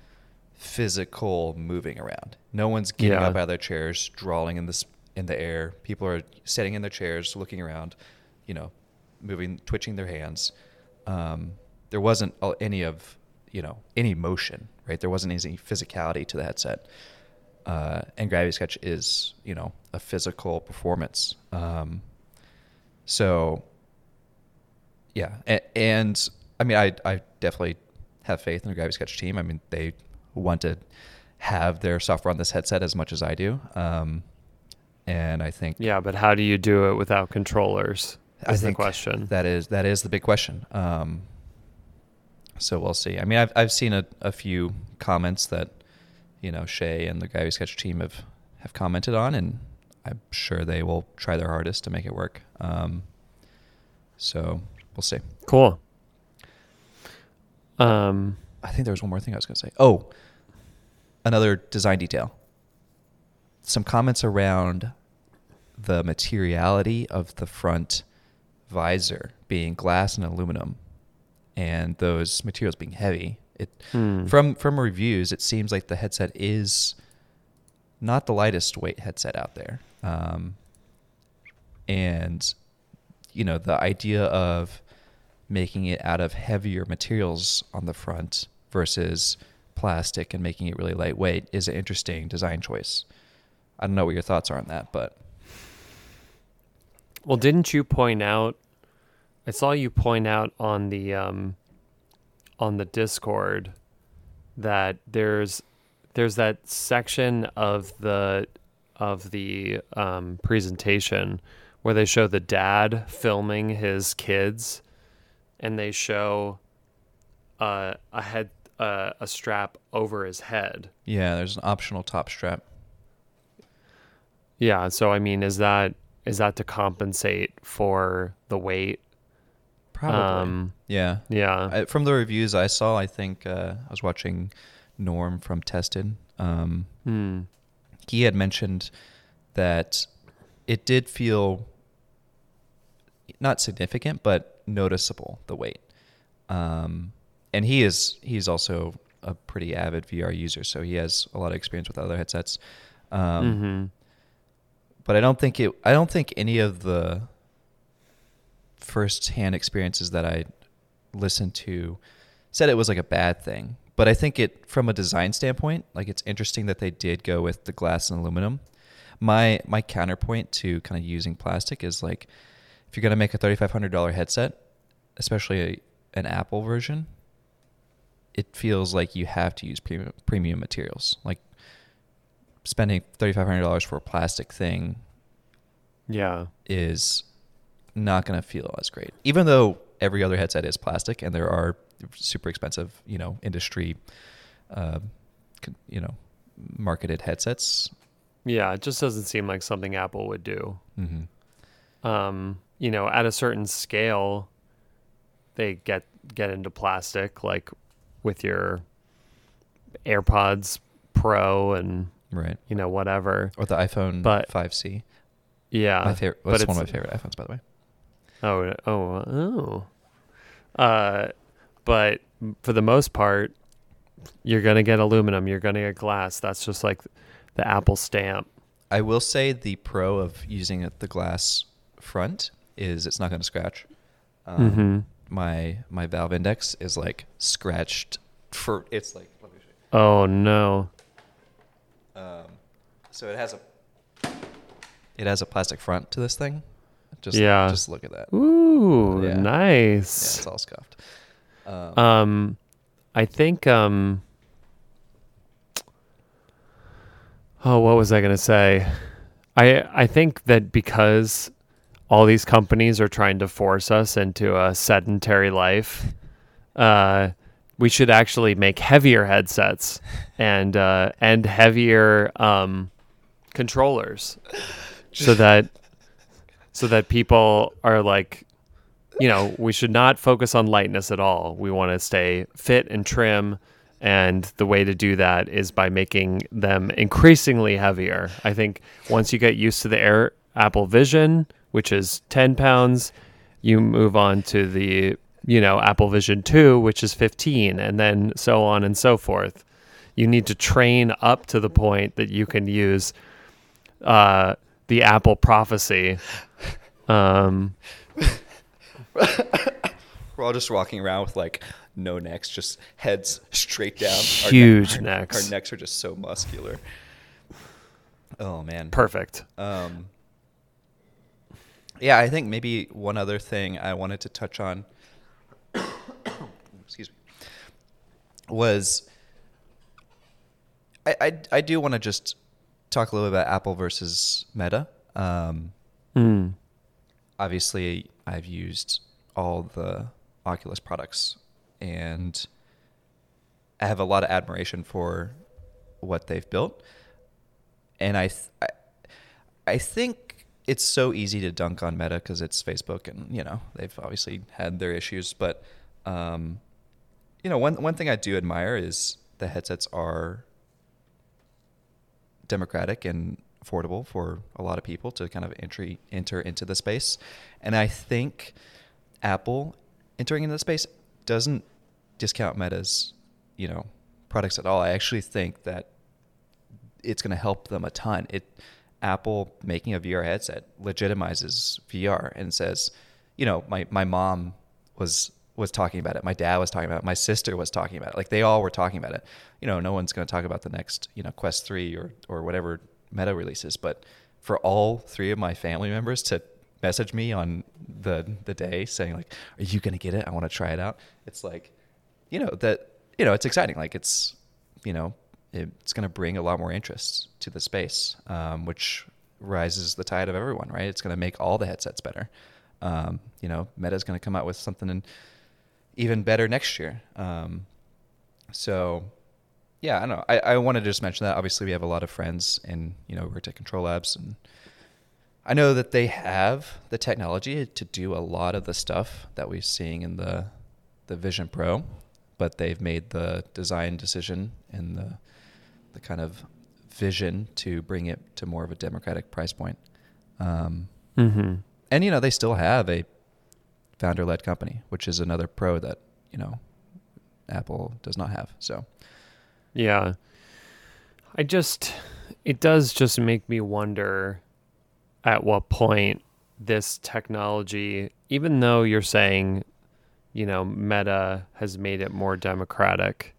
physical moving around. No one's getting Yeah. up out of their chairs, drawing in this in the air. People are sitting in their chairs, looking around, you know, moving, twitching their hands. Um, there wasn't any of you know any motion, right? There wasn't any physicality to the headset. Uh, and Gravity Sketch is you know a physical performance. Um, so yeah, and, and I mean, I I definitely have faith in the Gravity Sketch team. I mean, they want to have their software on this headset as much as I do, um, and I think Yeah, but how do you do it without controllers? I Is the think question. that is that is the big question. Um, so we'll see. I mean, I've I've seen a, a few comments that you know Shay and the Gravity Sketch team have have commented on, and I'm sure they will try their hardest to make it work. Um, so we'll see. Cool. Um, I think there was one more thing I was going to say. Oh, another design detail. Some comments around the materiality of the front visor being glass and aluminum, and those materials being heavy. It Hmm. from from reviews, it seems like the headset is not the lightest weight headset out there, um, and you know the idea of making it out of heavier materials on the front versus plastic and making it really lightweight is an interesting design choice. I don't know what your thoughts are on that, but Well, didn't you point out? I saw you point out on the um, on the Discord that there's there's that section of the of the um, presentation where they show the dad filming his kids, and they show uh, a head a, a strap over his head. Yeah, there's an optional top strap. Yeah. So I mean, is that is that to compensate for the weight? Probably. Um, yeah. yeah. I, from the reviews I saw, I think uh, I was watching Norm from Tested. Um, Hmm. he had mentioned that it did feel not significant, but noticeable the weight. Um, and he is he's also a pretty avid VR user, so he has a lot of experience with other headsets. Um, hmm But I don't think it. I don't think any of the first-hand experiences that I listened to said it was like a bad thing. But I think it, from a design standpoint, like it's interesting that they did go with the glass and aluminum. My my counterpoint to kind of using plastic is like, if you're gonna make a thirty-five hundred dollar headset, especially a, an Apple version, it feels like you have to use premium premium materials. Like spending thirty-five hundred dollars for a plastic thing Yeah. is not going to feel as great. Even though every other headset is plastic and there are super expensive, you know, industry, uh, you know, marketed headsets. Yeah. It just doesn't seem like something Apple would do. Mm-hmm. um, you know, at a certain scale, they get get into plastic, like with your AirPods Pro and Right. you know whatever. Or the iPhone But- 5C. Yeah, my favorite. but That's one of my favorite iPhones, by the way. Oh, oh, oh. Uh, but for the most part, you're gonna get aluminum. You're gonna get glass. That's just like the Apple stamp. I will say the pro of using it, the glass front is it's not going to scratch. Um, Mhm. My my valve index is like scratched for it's like let me show you. Oh no. Um, so it has a it has a plastic front to this thing. Just Yeah. just look at that. Ooh, Yeah. Yeah, nice. it's all scuffed. Um, Um, I think um. Oh, what was I gonna say? I I think that because all these companies are trying to force us into a sedentary life, uh, we should actually make heavier headsets and uh, and heavier um, controllers, so that so that people are like you know, we should not focus on lightness at all. We want to stay fit and trim. And the way to do that is by making them increasingly heavier. I think once you get used to the Air Apple Vision, which is 10 pounds, you move on to the, you know, Apple Vision 2, which is 15, and then so on and so forth. You need to train up to the point that you can use uh, the Apple prophecy. Um, (laughs) we're all just walking around with like no necks, just heads straight down. Our Huge our- necks. Our necks are just so muscular. Oh man. perfect. Um, yeah, I think maybe one other thing I wanted to touch on, (coughs) excuse me, was I, I, I do want to just talk a little bit about Apple versus Meta. Um, Mm. obviously, I've used all the Oculus products, and I have a lot of admiration for what they've built. And I, th- I, I think it's so easy to dunk on Meta because it's Facebook, and you know they've obviously had their issues. But um, you know, one one thing I do admire is the headsets are democratic and affordable for a lot of people to kind of entry enter into the space. And I think Apple entering into the space doesn't discount Meta's, you know, products at all. I actually think that it's going to help them a ton. It Apple making a VR headset legitimizes VR and says, you know, my my mom was was talking about it. My dad was talking about it. My sister was talking about it. Like they all were talking about it. You know, no one's going to talk about the next, you know, Quest 3 or or whatever Meta releases, but for all three of my family members to message me on the the day saying like, "Are you going to get it? I want to try it out." It's like, you know, that you know, it's exciting. Like it's, you know, it's going to bring a lot more interest to the space, um, which rises the tide of everyone, right? It's going to make all the headsets better. Um, you know, Meta's going to come out with something even better next year. Um, So, yeah, I don't know. I, I wanted to just mention that. Obviously, we have a lot of friends and, you know, at CTRL-labs. And I know that they have the technology to do a lot of the stuff that we're seeing in the, the Vision Pro, but they've made the design decision and the, the kind of vision to bring it to more of a democratic price point. Um, Mm-hmm. and you know they still have a founder-led company, which is another pro that you know Apple does not have. So Yeah. I just, it does just make me wonder at what point this technology, even though you're saying, you know, Meta has made it more democratic,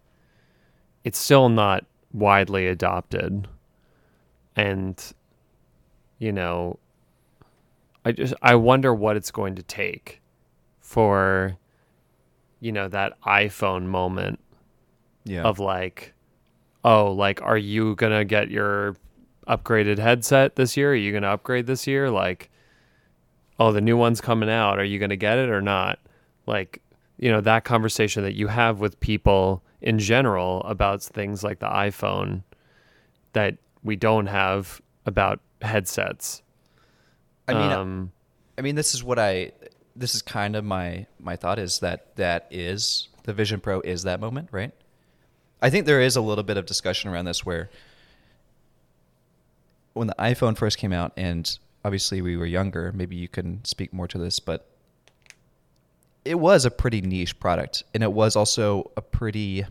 it's still not widely adopted. And, you know, I just, I wonder what it's going to take for, you know, that iPhone moment yeah, of like, oh, like, are you gonna get your upgraded headset this year? Are you gonna upgrade this year? Like, oh, the new one's coming out. Are you gonna get it or not? Like, you know, that conversation that you have with people in general about things like the iPhone that we don't have about headsets. I mean, um, I mean, this is what I. This is kind of my my thought is that that is the Vision Pro is that moment, right? I think there is a little bit of discussion around this where when the iPhone first came out, and obviously we were younger, maybe you can speak more to this, but it was a pretty niche product, and it was also a pretty.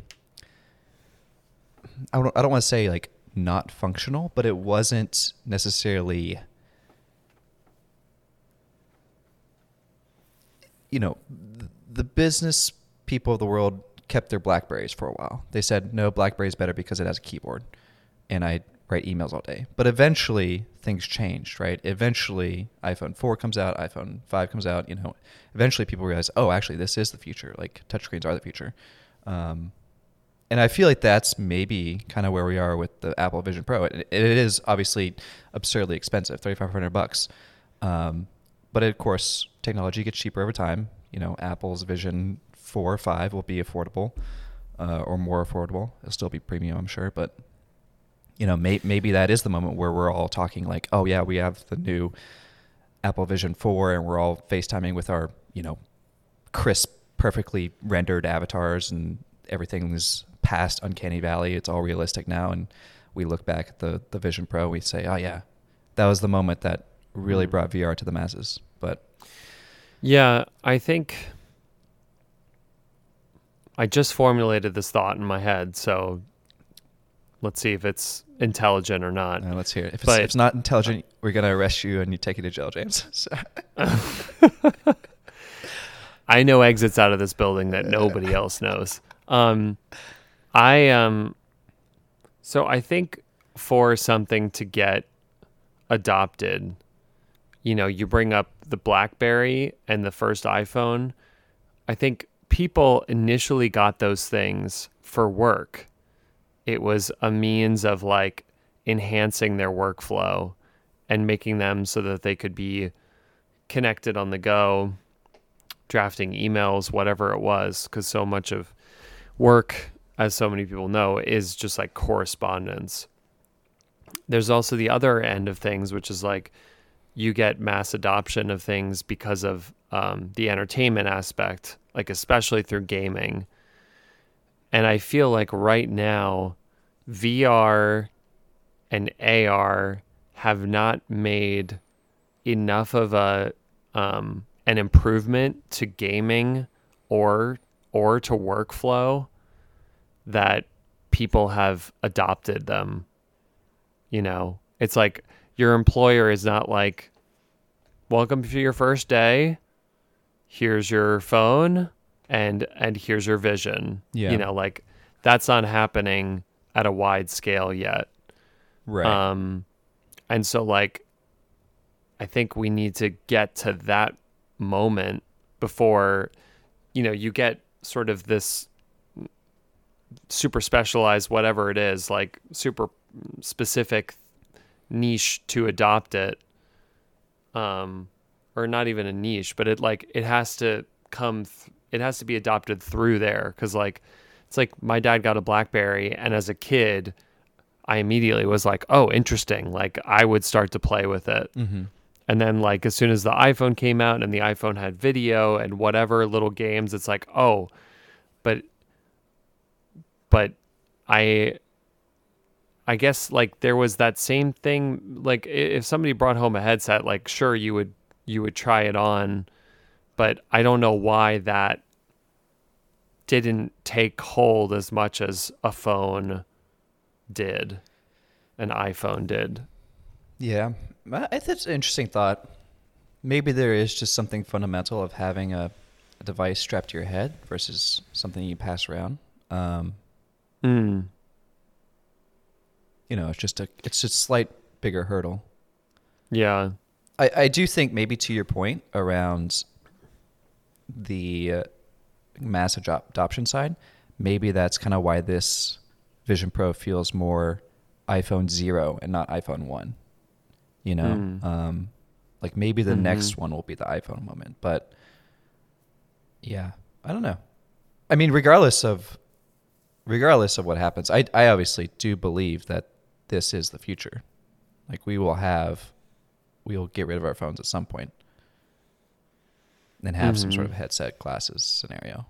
I don't. I don't want to say like not functional, but it wasn't necessarily. you know, the business people of the world kept their Blackberries for a while. They said, no, Blackberry's better because it has a keyboard. And I write emails all day. But eventually things changed, right? Eventually iPhone 4 comes out, iPhone 5 comes out, you know. Eventually people realize, oh, actually, this is the future. Like touchscreens are the future. Um, and I feel like that's maybe kind of where we are with the Apple Vision Pro. It, it is obviously absurdly expensive, thirty five hundred bucks. Um, but of course, technology gets cheaper over time. You know, Apple's Vision Four or Five will be affordable, uh, or more affordable. It'll still be premium, I'm sure. But you know, may, maybe that is the moment where we're all talking like, oh yeah, we have the new Apple Vision Four, and we're all FaceTiming with our you know crisp, perfectly rendered avatars, and everything's past uncanny valley. It's all realistic now, and we look back at the the Vision Pro, we say, oh yeah, that was the moment that really Mm. brought VR to the masses. But Yeah, I think I just formulated this thought in my head, so let's see if it's intelligent or not. uh, let's hear it. If it's, But- if it's not intelligent, we're gonna arrest you and you take you to jail, James. (laughs) So, (laughs) I know exits out of this building that nobody else knows. Um, I um, so I think for something to get adopted, you know, you bring up the BlackBerry and the first iPhone. I think people initially got those things for work. It was a means of like enhancing their workflow and making them so that they could be connected on the go, drafting emails, whatever it was, because so much of work, as so many people know, is just like correspondence. There's also the other end of things, which is like you get mass adoption of things because of um, the entertainment aspect, like especially through gaming. And I feel like right now, VR and AR have not made enough of a um, an improvement to gaming or or to workflow that people have adopted them. You know, it's like your employer is not like, "Welcome to your first day. Here's your phone, and and here's your vision." Yeah. You know, like that's not happening at a wide scale yet. right. Um, and so like, I think we need to get to that moment before, you know, you get sort of this super specialized whatever it is, like super specific niche to adopt it. Um, or not even a niche, but it like it has to come. Th- it has to be adopted through there because like it's like my dad got a BlackBerry, and as a kid, I immediately was like, "Oh, interesting!" Like I would start to play with it, Mm-hmm. and then like as soon as the iPhone came out and the iPhone had video and whatever little games, it's like, "Oh, but but I I guess like there was that same thing like if somebody brought home a headset like sure you would you would try it on but I don't know why that didn't take hold as much as a phone did an iPhone did Yeah, I I think it's an interesting thought. Maybe there is just something fundamental of having a, a device strapped to your head versus something you pass around. Um, mm. you know, it's just a it's just a slight bigger hurdle. yeah I, I do think maybe to your point around the uh, mass adoption side, maybe that's kind of why this Vision Pro feels more iPhone zero and not iPhone one. You know, Mm. um, like maybe the Mhm. next one will be the iPhone moment, but yeah, I don't know. I mean, regardless of regardless of what happens, I I obviously do believe that this is the future. Like we will have, we will get rid of our phones at some point, and have some sort of headset glasses scenario.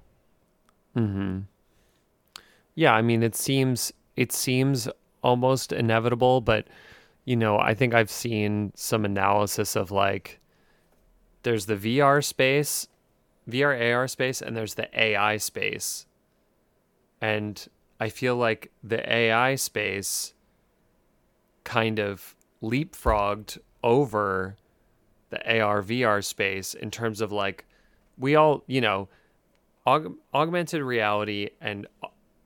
Mhm. Yeah, I mean it seems it seems almost inevitable, but you know, I think I've seen some analysis of like there's the VR space, VR AR space and there's the AI space. And I feel like the AI space kind of leapfrogged over the AR VR space in terms of like we all, you know, aug- augmented reality and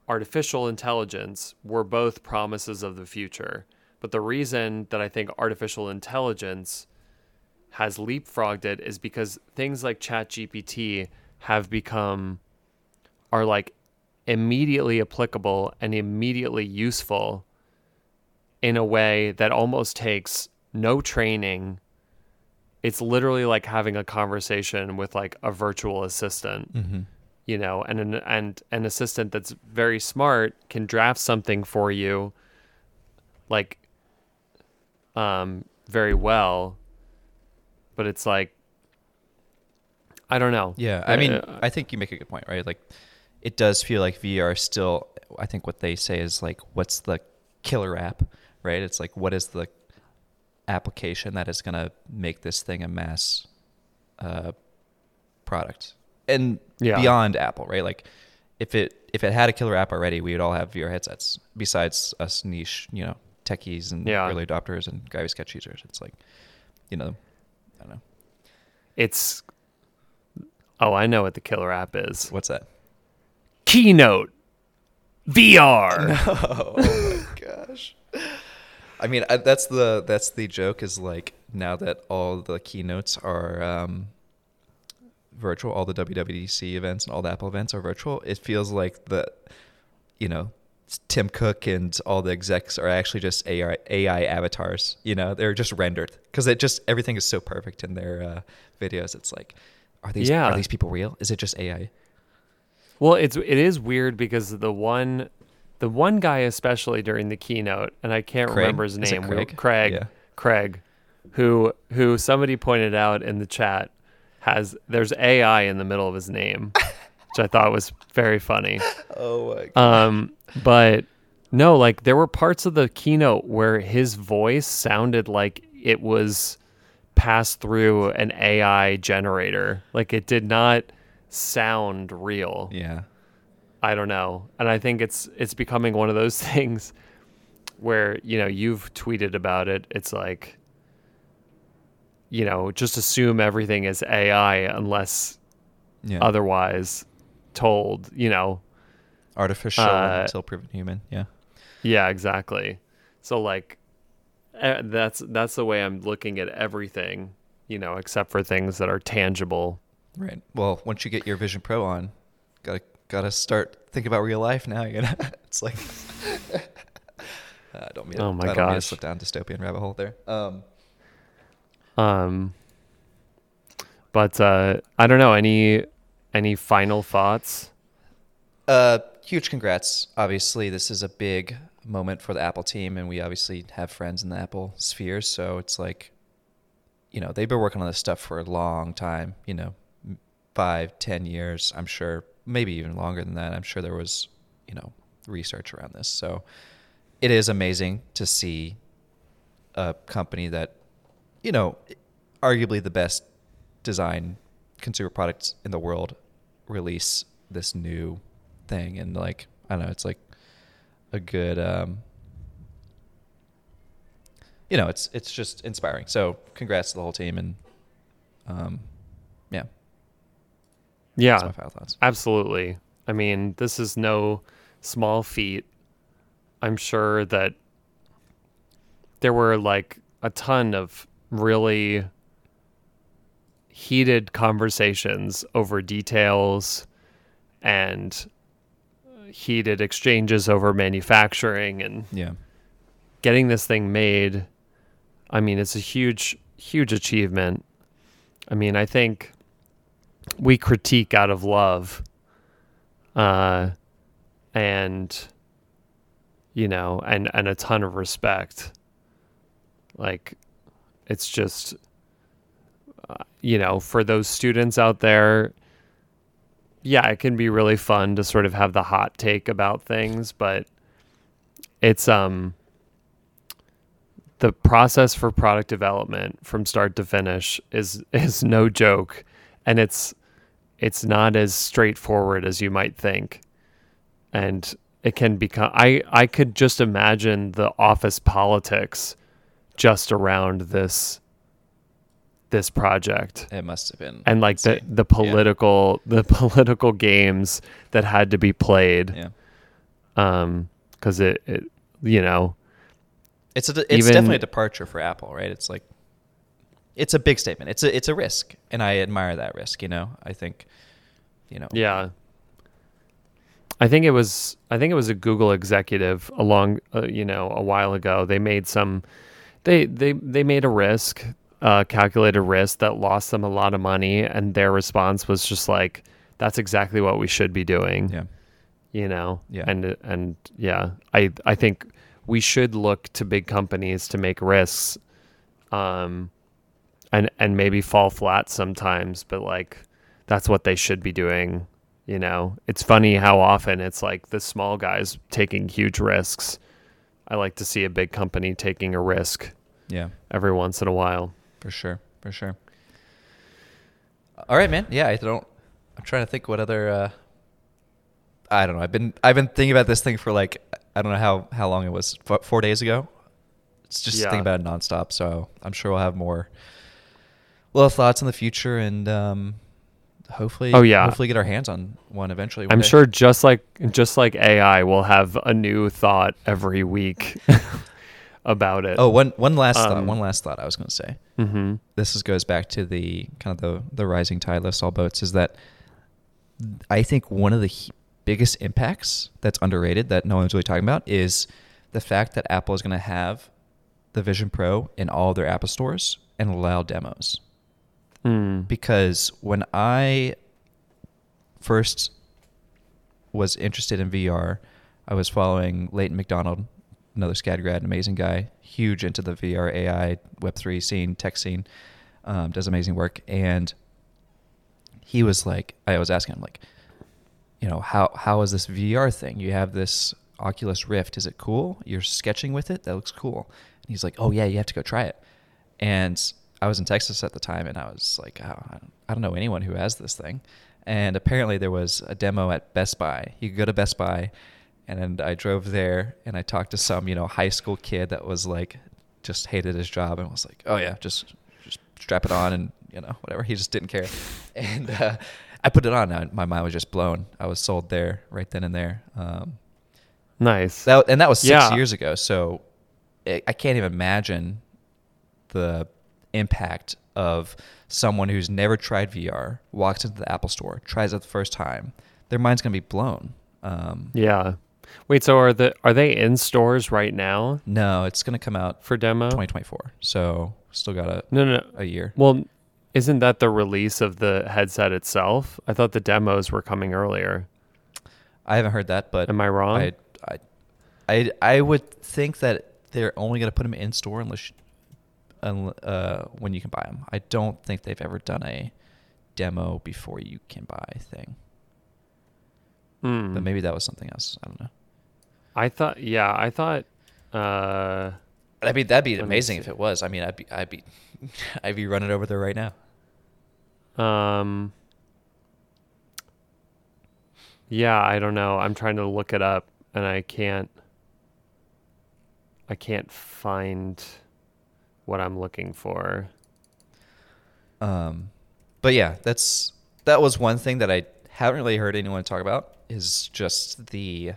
artificial intelligence were both promises of the future. But the reason that I think artificial intelligence has leapfrogged it is because things like ChatGPT have become are like immediately applicable and immediately useful in a way that almost takes no training. It's literally like having a conversation with like a virtual assistant Mm-hmm. you know, and an and an assistant that's very smart can draft something for you like um very well. But it's like I don't know. Yeah, I mean, Uh, I think you make a good point, right? Like, it does feel like VR still. I think what they say is like, what's the killer app, right? It's like, what is the application that is going to make this thing a mass uh, product, and Yeah. beyond Apple, right? Like, if it if it had a killer app already, we would all have VR headsets. Besides us niche, you know, techies and Yeah. early adopters and gravity sketch users, it's like, you know, I don't know It's Oh, I know what the killer app is. what's that. Keynote VR. (laughs) Oh my gosh. I mean, I, that's the that's the joke is like now that all the keynotes are um, virtual, all the WWDC events and all the Apple events are virtual. It feels like the, you know, Tim Cook and all the execs are actually just AI, AI avatars. You know, they're just rendered because it just everything is so perfect in their uh, videos. It's like, are these Yeah. are these people real? Is it just AI? Well, it's it is weird because the one the one guy especially during the keynote, and I can't Craig? remember his name. we- Craig? Craig. Yeah. Craig, who who somebody pointed out in the chat has there's AI in the middle of his name, (laughs) which I thought was very funny. Oh my Um, but no, like there were parts of the keynote where his voice sounded like it was passed through an AI generator. Like it did not sound real. Yeah. I don't know. And I think it's it's becoming one of those (laughs) things where, you know, you've tweeted about it. It's like you know, just assume everything is AI unless Yeah. otherwise told, you know. Artificial Uh, until proven human. Yeah. Yeah, exactly. So like eh, that's that's the way I'm looking at everything, you know, except for things that are tangible. Right. Well, once you get your Vision Pro on, gotta gotta start thinking about real life now. You know, (laughs) it's like, (laughs) I don't mean. Oh my I don't mean to gosh. slip down dystopian rabbit hole there. Um, Um but uh I don't know any any final thoughts? Uh, huge congrats. Obviously, this is a big moment for the Apple team, and we obviously have friends in the Apple sphere. So it's like, you know, they've been working on this stuff for a long time. You know, five, ten years. I'm sure, maybe even longer than that. I'm sure there was, you know, research around this. So it is amazing to see a company that, you know, arguably the best design consumer products in the world release this new thing and like I don't know, it's like a good um you know, it's it's just inspiring. So congrats to the whole team and um. Yeah, That's my final thoughts. absolutely. I mean, this is no small feat. I'm sure that there were like a ton of really heated conversations over details and heated exchanges over manufacturing and Yeah. getting this thing made i mean it's a huge huge achievement i mean i think we critique out of love uh and you know and and a ton of respect. Like it's just uh, you know for those students out there yeah it can be really fun to sort of have the hot take about things but it's um the process for product development from start to finish is (laughs) is no joke and it's it's not as straightforward as you might think and it can become i i could just imagine the office politics just around this this project It must have been and like the insane. the political the (laughs) political games that had to be played Yeah. um cuz it, it you know It's a it's Even- definitely a departure for Apple, right? It's like it's a big statement. It's a it's a risk, and I admire that risk. You know, I think, you know, Yeah. I think it was I think it was a Google executive along uh, you know a while ago. They made some they they they made a risk uh calculated risk that lost them a lot of money and their response was just like that's exactly what we should be doing. yeah, You know. Yeah. And and yeah, I I think we should look to big companies to make risks um and and maybe fall flat sometimes, but like that's what they should be doing. You know, it's funny how often it's like the small guys taking huge risks. I like to see a big company taking a risk yeah, every once in a while. for sure, for sure. All right, man. Yeah, I don't. I'm trying to think what other. uh I don't know. I've been I've been thinking about this thing for like I don't know how how long it was. Four, four days ago. It's just Yeah. thinking about it nonstop. So I'm sure we'll have more little thoughts in the future, and um, hopefully, Oh, yeah. hopefully get our hands on one eventually. one I'm day. sure just like just like AI we'll have a new thought every week (laughs) about it. Oh, one one last thought. Um, One last thought. I was going to say. hmm This is, goes back to the kind of the the rising tide lifts all boats. Is that I think one of the he- biggest impacts that's underrated that no one's really talking about is the fact that Apple is going to have the Vision Pro in all their Apple stores and allow demos. Mm. Because when I first was interested in VR, I was following Leighton McDonald, another SCAD grad, amazing guy, huge into the VR, AI, Web3 scene, tech scene, um, does amazing work. And he was like, I was asking him, like, you know, how how is this VR thing? You have this Oculus Rift. Is it cool? You're sketching with it. That looks cool. And he's like, oh yeah, you have to go try it. And I was in Texas at the time, and I was like, oh, I, don't, know anyone who has this thing. And apparently, there was a demo at Best Buy. You could go to Best Buy, and I drove there, and I talked to some, you know, high school kid that was like, just hated his job, and was like, oh yeah, just just strap it on, and you know, whatever. He just didn't care. (laughs) And uh, I put it on. And my mind was just blown. I was sold there right then and there. Um, Nice. that and that was six Yeah. years ago. So I I can't even imagine the impact of someone who's never tried VR walks into the Apple Store, tries it the first time. Their mind's gonna be blown. Um, yeah. Wait, so are the are they in stores right now No, it's gonna come out for demo? 2024. So still got a No, no. a year. Well, isn't that the release of the headset itself? I thought the demos were coming earlier. I haven't heard that, but Am I wrong? I, I, I, I would think that they're only going to put them in store unless, uh, when you can buy them. I don't think they've ever done a demo before you can buy thing. Hmm. But maybe that was something else. I don't know. I thought. Yeah, I thought. Uh, I mean, that'd be amazing if it was. I mean, I'd be, I'd be, (laughs) I'd be running over there right now. Um. Yeah, I don't know. I'm trying to look it up, and I can't. I can't find what I'm looking for. Um, but yeah, that's that was one thing that I haven't really heard anyone talk about is just the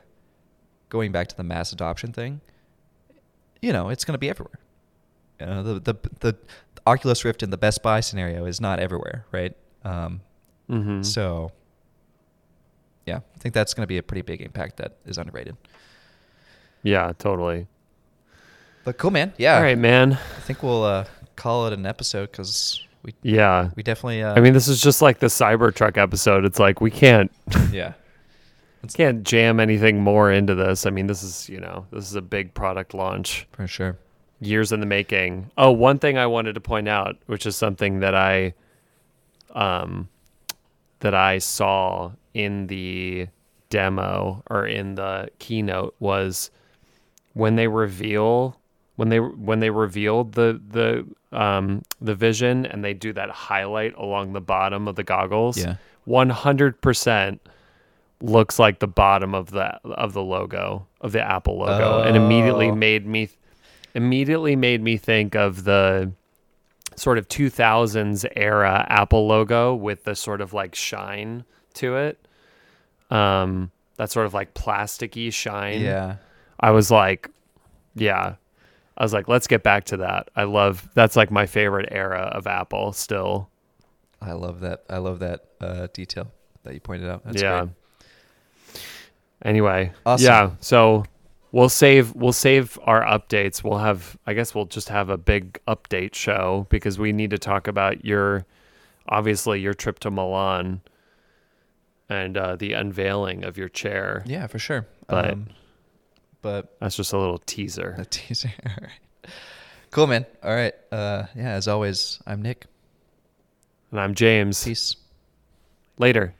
going back to the mass adoption thing. You know, it's going to be everywhere. You know, the, the the Oculus Rift in the Best Buy scenario is not everywhere, right? Um, Mm-hmm. So, yeah, I think that's going to be a pretty big impact that is underrated. yeah, totally. But cool, man. Yeah. All right, man. I think we'll uh, call it an episode because we Yeah. we definitely. Uh, I mean, this is just like the Cybertruck episode. It's like we can't (laughs) yeah. (laughs) can't jam anything more into this. I mean, this is you know this is a big product launch. For sure. years in the making. Oh, one thing I wanted to point out, which is something that I um that I saw in the demo or in the keynote was when they reveal when they when they revealed the the um the vision and they do that highlight along the bottom of the goggles. Yeah. 100% looks like the bottom of the of the logo of the Apple logo and immediately Oh. made me immediately made me think of the sort of 2000s era Apple logo with the sort of like shine to it. Um that sort of like plasticky shine. Yeah. I was like yeah. I was like let's get back to that. I love that's like my favorite era of Apple still. I love that. I love that uh, detail that you pointed out. That's yeah. great. Anyway, Awesome. yeah. So we'll save we'll save our updates. We'll have I guess we'll just have a big update show because we need to talk about your obviously your trip to Milan and uh, the unveiling of your chair. Yeah, for sure. But- um, but That's just a little teaser. a teaser. (laughs) All right. Cool, man. All right. Uh, yeah. As always, I'm Nick. And I'm James. Peace. Later.